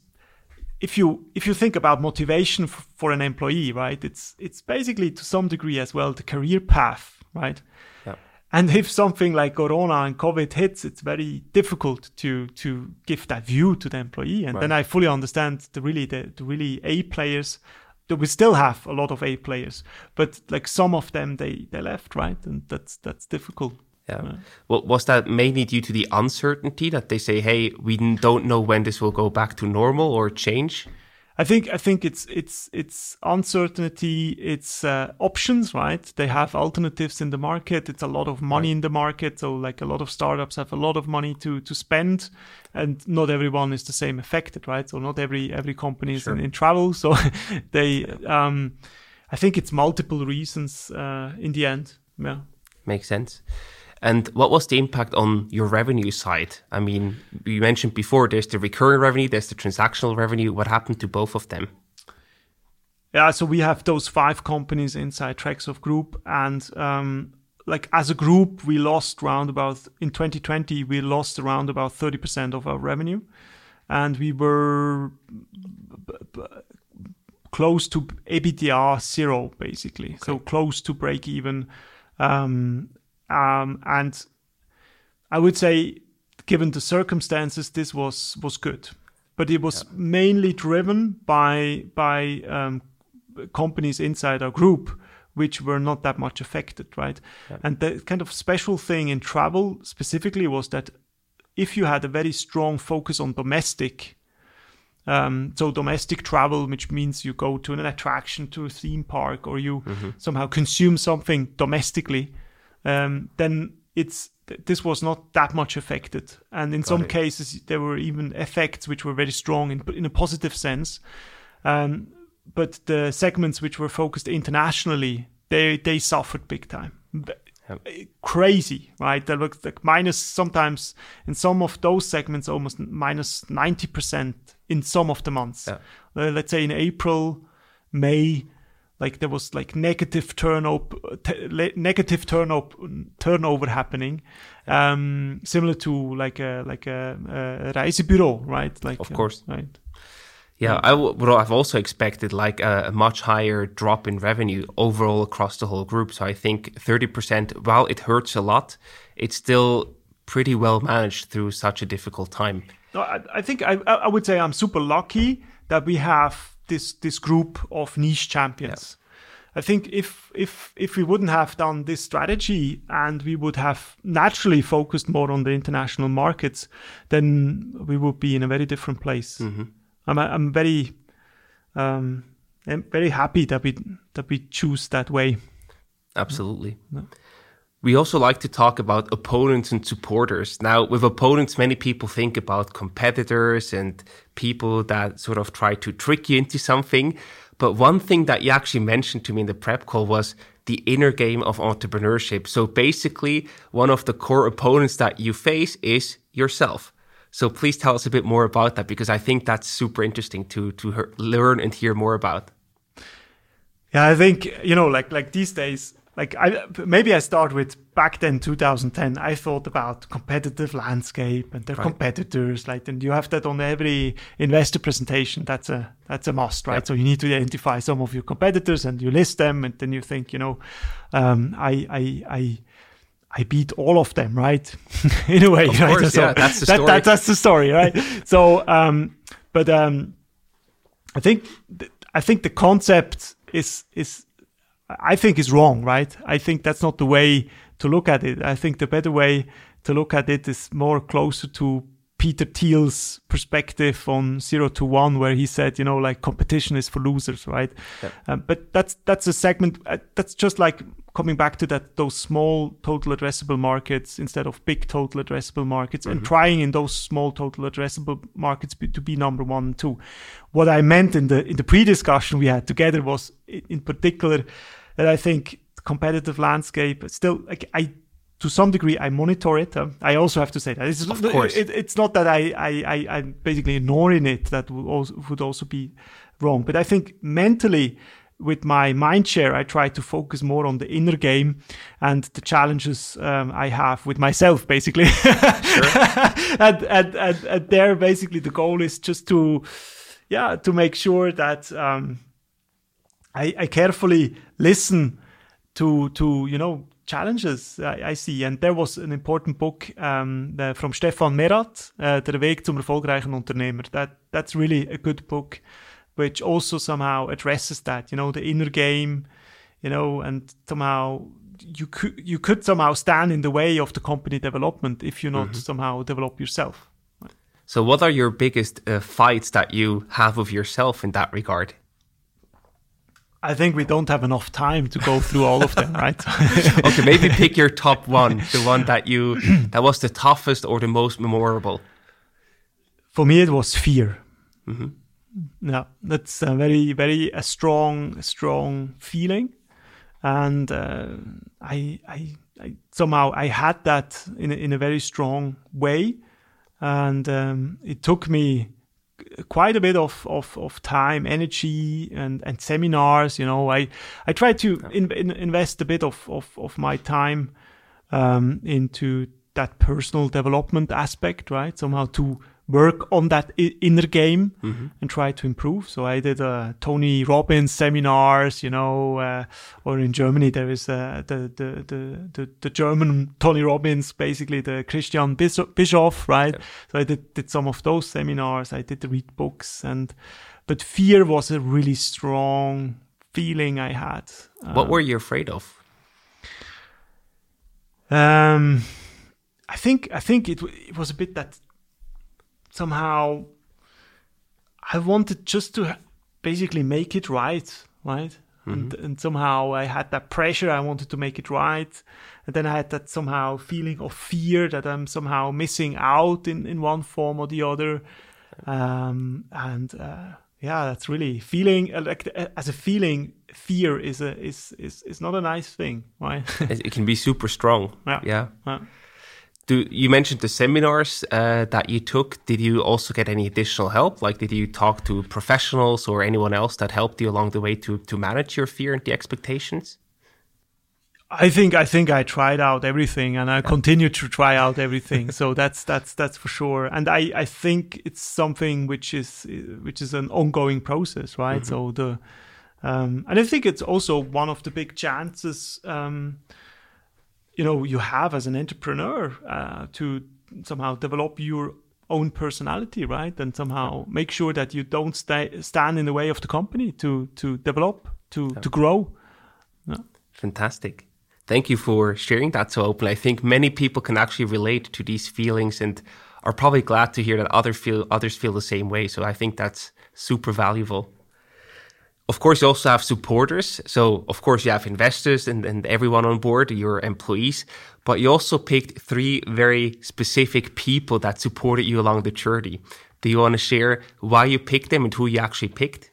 If you if you think about motivation f- for an employee, right, it's it's basically to some degree as well the career path, right. And if something like Corona and COVID hits, it's very difficult to to give that view to the employee. And right. then I fully understand the really the, the really A players that we still have a lot of A players, but like some of them they they left, right? And that's that's difficult. Yeah. yeah. Well, was that mainly due to the uncertainty that they say, "Hey, we don't know when this will go back to normal or change"? I think I think it's it's it's uncertainty, it's uh, options, right? They have alternatives in the market. It's a lot of money in the market, so like a lot of startups have a lot of money to to spend, and not everyone is the same affected, right? So not every every company is sure. in, in, travel, so they. Um, I think it's multiple reasons uh, in the end. Yeah, makes sense. And what was the impact on your revenue side? I mean, you mentioned before there's the recurring revenue, there's the transactional revenue. What happened to both of them? Yeah, so we have those five companies inside Treksoft Group, and um, like as a group, we lost around about in 2020 we lost around about 30 percent of our revenue, and we were b- b- close to EBITDA zero basically, okay. so close to break even. Um, um, and I would say, given the circumstances, this was was good, but it was yeah. mainly driven by by um, companies inside our group which were not that much affected, right? Yeah. And the kind of special thing in travel specifically was that if you had a very strong focus on domestic, um, so domestic travel, which means you go to an attraction, to a theme park, or you mm-hmm. somehow consume something domestically, um, then it's this was not that much affected, and in Got some it. cases there were even effects which were very strong in in a positive sense. Um, but the segments which were focused internationally, they they suffered big time. Crazy, right? That looked like minus sometimes in some of those segments almost minus minus ninety percent in some of the months. Yeah. Uh, let's say in April, May, like there was like negative turnover t- negative turnover turnover happening um similar to like a like a, a reisebüro right like of course uh, right yeah, I would have also expected like a, a, much higher drop in revenue overall across the whole group. So I think 30%, while it hurts a lot, it's still pretty well managed through such a difficult time. No, I, I think I, I would say I'm super lucky that we have this this group of niche champions. Yeah. I think if if if we wouldn't have done this strategy and we would have naturally focused more on the international markets, then we would be in a very different place. Mm-hmm. I'm I'm very um, I'm very happy that we that we choose that way. Absolutely. We also like to talk about opponents and supporters. Now, with opponents, many people think about competitors and people that sort of try to trick you into something. But one thing that you actually mentioned to me in the prep call was the inner game of entrepreneurship. So basically, one of the core opponents that you face is yourself. So please tell us a bit more about that because I think that's super interesting to to learn and hear more about. Yeah, I think you know, like like these days, like I maybe I start with back then 2010 I thought about competitive landscape and their Right. competitors like and you have that on every investor presentation that's a that's a must right Yep. so you need to identify some of your competitors and you list them and then you think you know um, I I I I beat all of them, right? In a way, Of right? course, yeah, that's the that- story. that- that's the story, right? so, um, but um, I think th- I think the concept is is I think is wrong, right? I think that's not the way to look at it. I think the better way to look at it is more closer to Peter Thiel's perspective on zero to one, where he said, you know, like competition is for losers, right? Um, but that's that's a segment. Uh, that's just like coming back to that those small total addressable markets instead of big total addressable markets, and trying in those small total addressable markets be, to be number one and two. What I meant in the in the pre-discussion we had together was, i- in particular, that I think competitive landscape still like I to some degree I monitor it. Um, I also have to say that it's, Of course. it, it's not that I, I, I I'm basically ignoring it. That would also would also be wrong. But I think mentally, with my mind share, I try to focus more on the inner game and the challenges um, I have with myself, basically. and, and, and and there, basically, the goal is just to, yeah, to make sure that um, I, I carefully listen to to you know challenges I, I see. And there was an important book um, from Stefan Merath uh, Der Weg zum erfolgreichen Unternehmer. That that's really a good book which also somehow addresses that you know the inner game you know and somehow you could you could somehow stand in the way of the company development if you not somehow develop yourself. So, what are your biggest uh, fights that you have with yourself in that regard? I think we don't have enough time to go through all of them right? Okay, maybe pick your top one, the one that you that was the toughest or the most memorable. for me it was fear. Yeah that's a very very a strong strong feeling. And uh, I, I i somehow i had that in a, in a very strong way. And um, it took me quite a bit of, of, of time, energy, and, and seminars. You know, I I try to in, in, invest a bit of of, of my time um, into that personal development aspect, right? Somehow to work on that I- inner game and try to improve. So I did uh, Tony Robbins seminars, you know, uh, or in Germany there is uh, the, the the the the German Tony Robbins, basically the Christian Bis- Bischoff, right? So I did did some of those seminars. I did read books, and but fear was a really strong feeling I had. What were you afraid of? Um, I think I think it it was a bit that somehow I wanted just to basically make it right, right? And, and somehow I had that pressure. I wanted to make it right, and then I had that somehow feeling of fear that I'm somehow missing out in in one form or the other. Um, and uh, yeah, that's really feeling uh, like uh, as a feeling. Fear is a is is is not a nice thing, right? It it can be super strong. Yeah. yeah. Yeah. Do you mentioned the seminars uh, that you took? Did you also get any additional help? Like, did you talk to professionals or anyone else that helped you along the way to to manage your fear and the expectations? I think I think I tried out everything, and I continue to try out everything. so that's that's that's for sure. And I I think it's something which is which is an ongoing process, right? So the um, and I think it's also one of the big chances. Um, you know you have as an entrepreneur uh, to somehow develop your own personality right and somehow make sure that you don't stay, stand in the way of the company to to develop to to grow Yeah. Fantastic. Thank you for sharing that so openly. I think many people can actually relate to these feelings and are probably glad to hear that other feel others feel the same way. So I think that's super valuable. Of course, you also have supporters. So, of course, you have investors and, and everyone on board, your employees, but you also picked three very specific people that supported you along the journey. Do you want to share why you picked them and who you actually picked?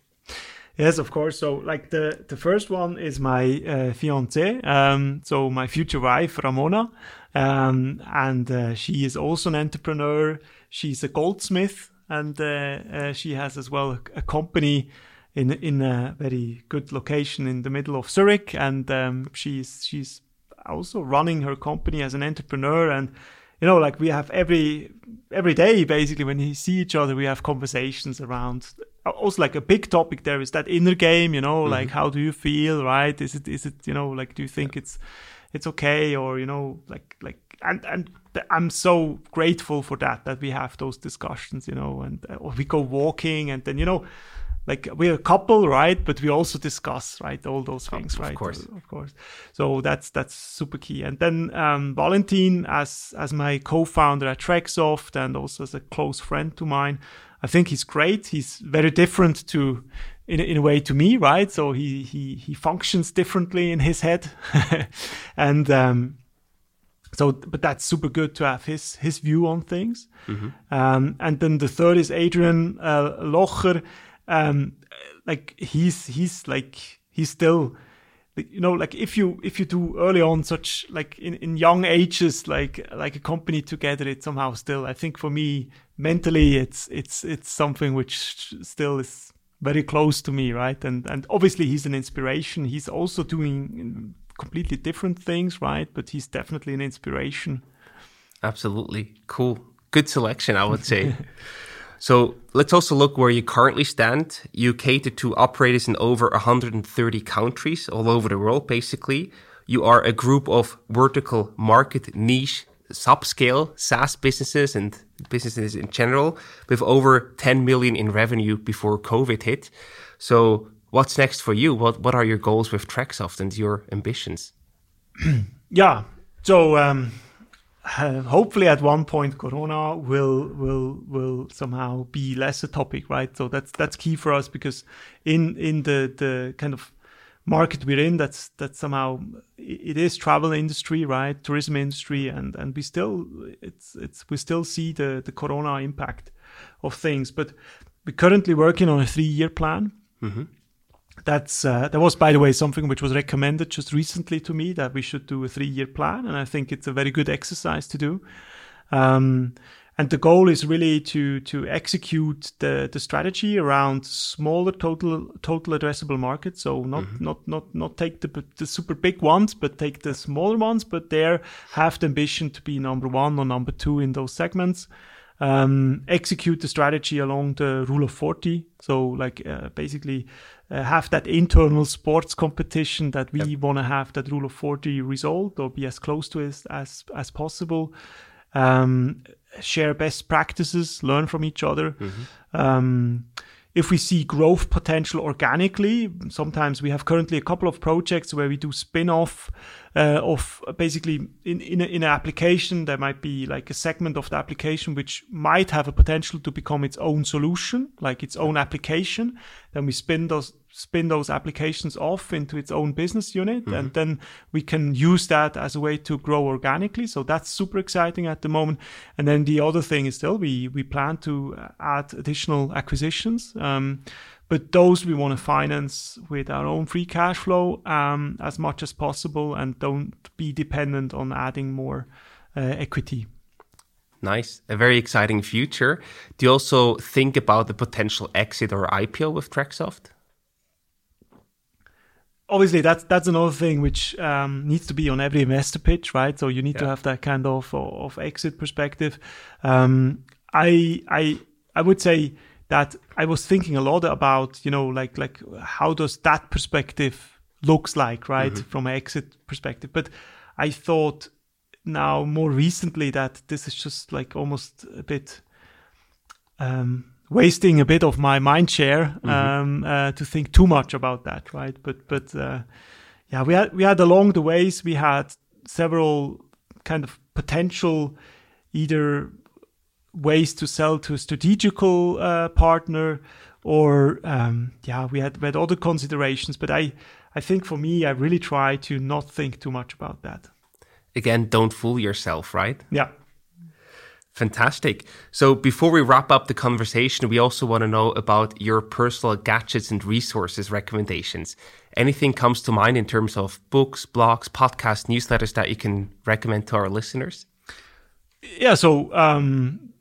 Yes, of course. So, like the the first one is my uh, fiancée, um, so my future wife Ramona, um, and uh, she is also an entrepreneur. She's a goldsmith, and uh, uh, she has as well a, a company in in a very good location in the middle of Zurich, and um, she's she's also running her company as an entrepreneur and you know like we have every every day basically when we see each other we have conversations around also like a big topic there is that inner game you know mm-hmm. like how do you feel right is it is it you know like do you think yeah. it's it's okay or you know like like and and I'm so grateful for that that we have those discussions you know and uh, we go walking and then you know like we're a couple, right? But we also discuss, right, all those things, oh, right? Of course, of course. So that's that's super key. And then um, Valentin, as as my co-founder at Treksoft and also as a close friend to mine, I think he's great. He's very different to, in in a way, to me, right? So he he he functions differently in his head, and. Um, so but that's super good to have his his view on things mm-hmm. um, and then the third is adrian uh, locher um, like he's he's like he's still you know like if you if you do early on such like in, in young ages like like a company together it somehow still i think for me mentally it's it's it's something which still is very close to me right? And and obviously he's an inspiration. He's also doing completely different things right? But he's definitely an inspiration. Absolutely. Cool. Good selection i would say So let's also look where you currently stand. You cater to operators in over 130 countries all over the world, basically. You are a group of vertical market niche subscale SaaS businesses and businesses in general with over 10 million in revenue before COVID hit. So what's next for you? What, what are your goals with Treksoft and your ambitions? yeah. So, um, hopefully at one point corona will will will somehow be less a topic right? So that's that's key for us because in in the the kind of market we're in that's that somehow it is travel industry right? Tourism industry and and we still it's it's we still see the the corona impact of things. But we're currently working on a three year plan. Mm-hmm that's uh, that was by the way something which was recommended just recently to me that we should do a three year plan and i think it's a very good exercise to do. Um, and the goal is really to to execute the the strategy around smaller total total addressable markets. So not mm-hmm. not not not take the the super big ones but take the smaller ones but there have the ambition to be number one or number two in those segments. Um, execute the strategy along the rule of 40 so like uh, basically uh, have that internal sports competition that we yep. want to have that rule of 40 result or be as close to it as as possible um, share best practices learn from each other mm-hmm. um, if we see growth potential organically, sometimes we have currently a couple of projects where we do spin-off uh, of basically in in, a, in an application there might be like a segment of the application which might have a potential to become its own solution, like its own application. Then we spin those spin those applications off into its own business unit mm-hmm. and then we can use that as a way to grow organically so that's super exciting at the moment and then the other thing is still we we plan to add additional acquisitions um, but those we want to finance with our own free cash flow um, as much as possible and don't be dependent on adding more uh, equity Nice. A very exciting future. Do you also think about the potential exit or IPO with Treksoft? Obviously that's that's another thing which um, needs to be on every investor pitch, right? So you need yeah. to have that kind of of exit perspective. Um, I I I would say that I was thinking a lot about you know like like how does that perspective looks like right mm-hmm. from an exit perspective, but I thought now more recently that this is just like almost a bit um, wasting a bit of my mind share mm-hmm. um, uh, to think too much about that, right? But but uh, yeah, we had we had along the ways we had several kind of potential either ways to sell to a strategical uh, partner or um, yeah we had we had other considerations but i i think for me i really try to not think too much about that again don't fool yourself right yeah Fantastic. So before we wrap up the conversation, we also want to know about your personal gadgets and resources recommendations. Anything comes to mind in terms of books, blogs, podcasts, newsletters that you can recommend to our listeners? Yeah, so um,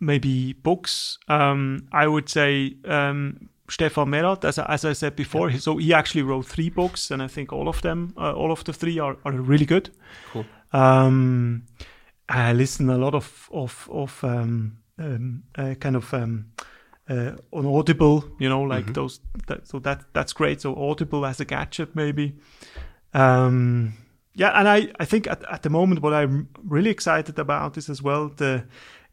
maybe books. Um, I would say um, Stefan Merath, as, as I said before. So he actually wrote three books, and I think all of them, uh, all of the three are, are really good. Cool. Um, I listen a lot of of of um, um, uh, kind of um, uh, on Audible, you know, like those. That, so that that's great. So Audible as a gadget, maybe. Um, yeah, and I I think at at the moment what I'm really excited about is as well the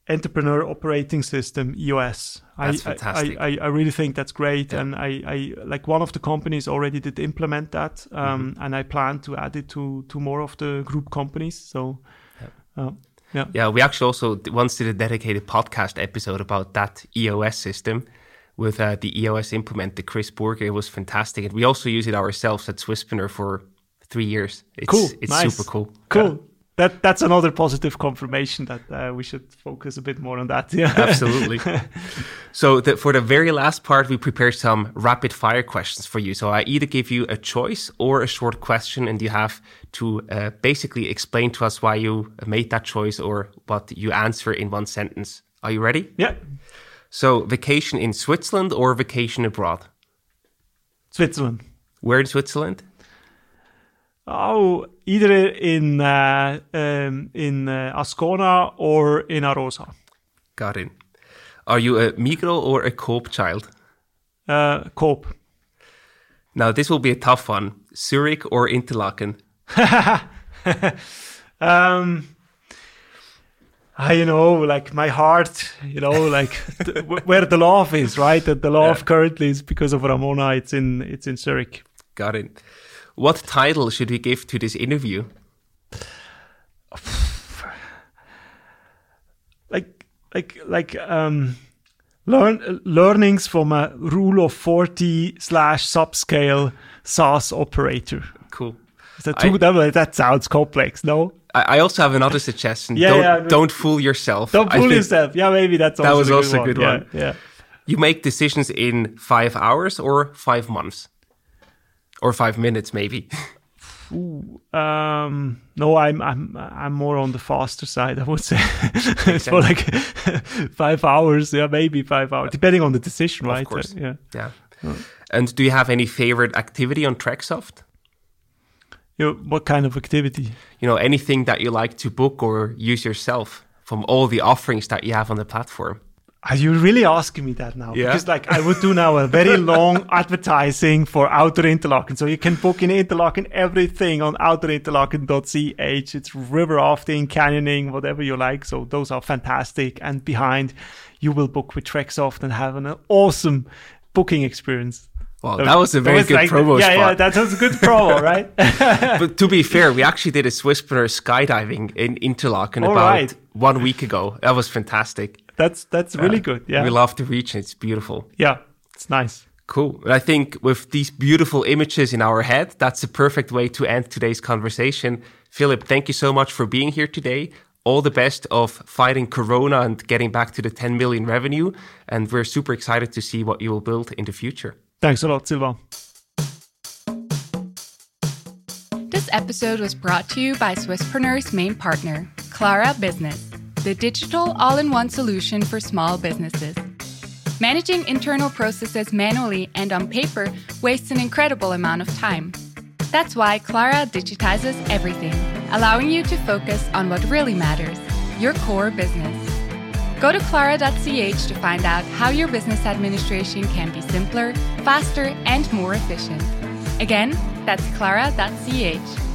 entrepreneur operating system EOS. That's I, I- fantastic. I, I, I really think that's great, Yeah. and I, I like one of the companies already did implement that, um, Mm-hmm. and I plan to add it to to more of the group companies. So, uh, yeah, Yeah, we actually also once did a dedicated podcast episode about that EOS system with uh, the EOS implementer Chris Burger. It was fantastic, and we also use it ourselves at Swisspreneur for three years. It's, cool, It's nice. super cool. cool. That that's another positive confirmation that uh, we should focus a bit more on that. Yeah, absolutely. so the, for the very last part, we prepared some rapid fire questions for you. So I either give you a choice or a short question, and you have to uh, basically explain to us why you made that choice or what you answer in one sentence. Are you ready? yeah. So, vacation in Switzerland or vacation abroad? Switzerland. Where in Switzerland? Oh, either in uh, um, in uh, Ascona or in Arosa. Got it. Are you a Migros or a Coop child? Uh, Coop. Now, this will be a tough one. Zurich or Interlaken? Um, I, you know, like my heart, you know, like th- where the love is, right? The love currently is because of Ramona. It's in it's in Zurich. Got it. What title should we give to this interview? Like like like um, learn learnings from a rule of forty slash subscale SaaS operator. Cool. That too? that, that sounds complex. No, I, I also have another suggestion. Yeah, don't, yeah, don't fool yourself. don't fool yourself. Yeah, maybe that's also was a good also a one. good yeah, one. Yeah. You make decisions in five hours or five months? Or five minutes, maybe. Um, no, I'm I'm I'm more on the faster side. I would say it's more like five hours. Yeah, maybe five hours, depending on the decision, right? course. Uh, yeah. yeah. And do you have any favorite activity on Treksoft? You know, what kind of activity? you know anything that you like to book or use yourself from all the offerings that you have on the platform Are you really asking me that now? Yeah. Because like I would do now a very long advertising for Outdoor Interlaken. So you can book in Interlaken everything on outdoorinterlaken.ch. It's river rafting, canyoning, whatever you like. So those are fantastic. And behind you will book with Treksoft and have an awesome booking experience. well that was a very was good like- promo Yeah, yeah, that was a good promo, right? but to be fair we actually did a Swisspreneur skydiving in Interlaken All about right. one week ago that was fantastic that's that's really good. Yeah. we love the region it's beautiful yeah. It's nice. Cool. And I think with these beautiful images in our head, that's the perfect way to end today's conversation. Philip, thank you so much for being here today. All the best of fighting Corona and getting back to the 10 million revenue. And we're super excited to see what you will build in the future. Thanks a lot, Silvan. This episode was brought to you by Swisspreneur's main partner, Klara Business, the digital all in one solution for small businesses. Managing internal processes manually and on paper wastes an incredible amount of time. That's why Klara digitizes everything, allowing you to focus on what really matters your core business. Go to klara.ch to find out how your business administration can be simpler, faster, and more efficient. Again, that's klara.ch.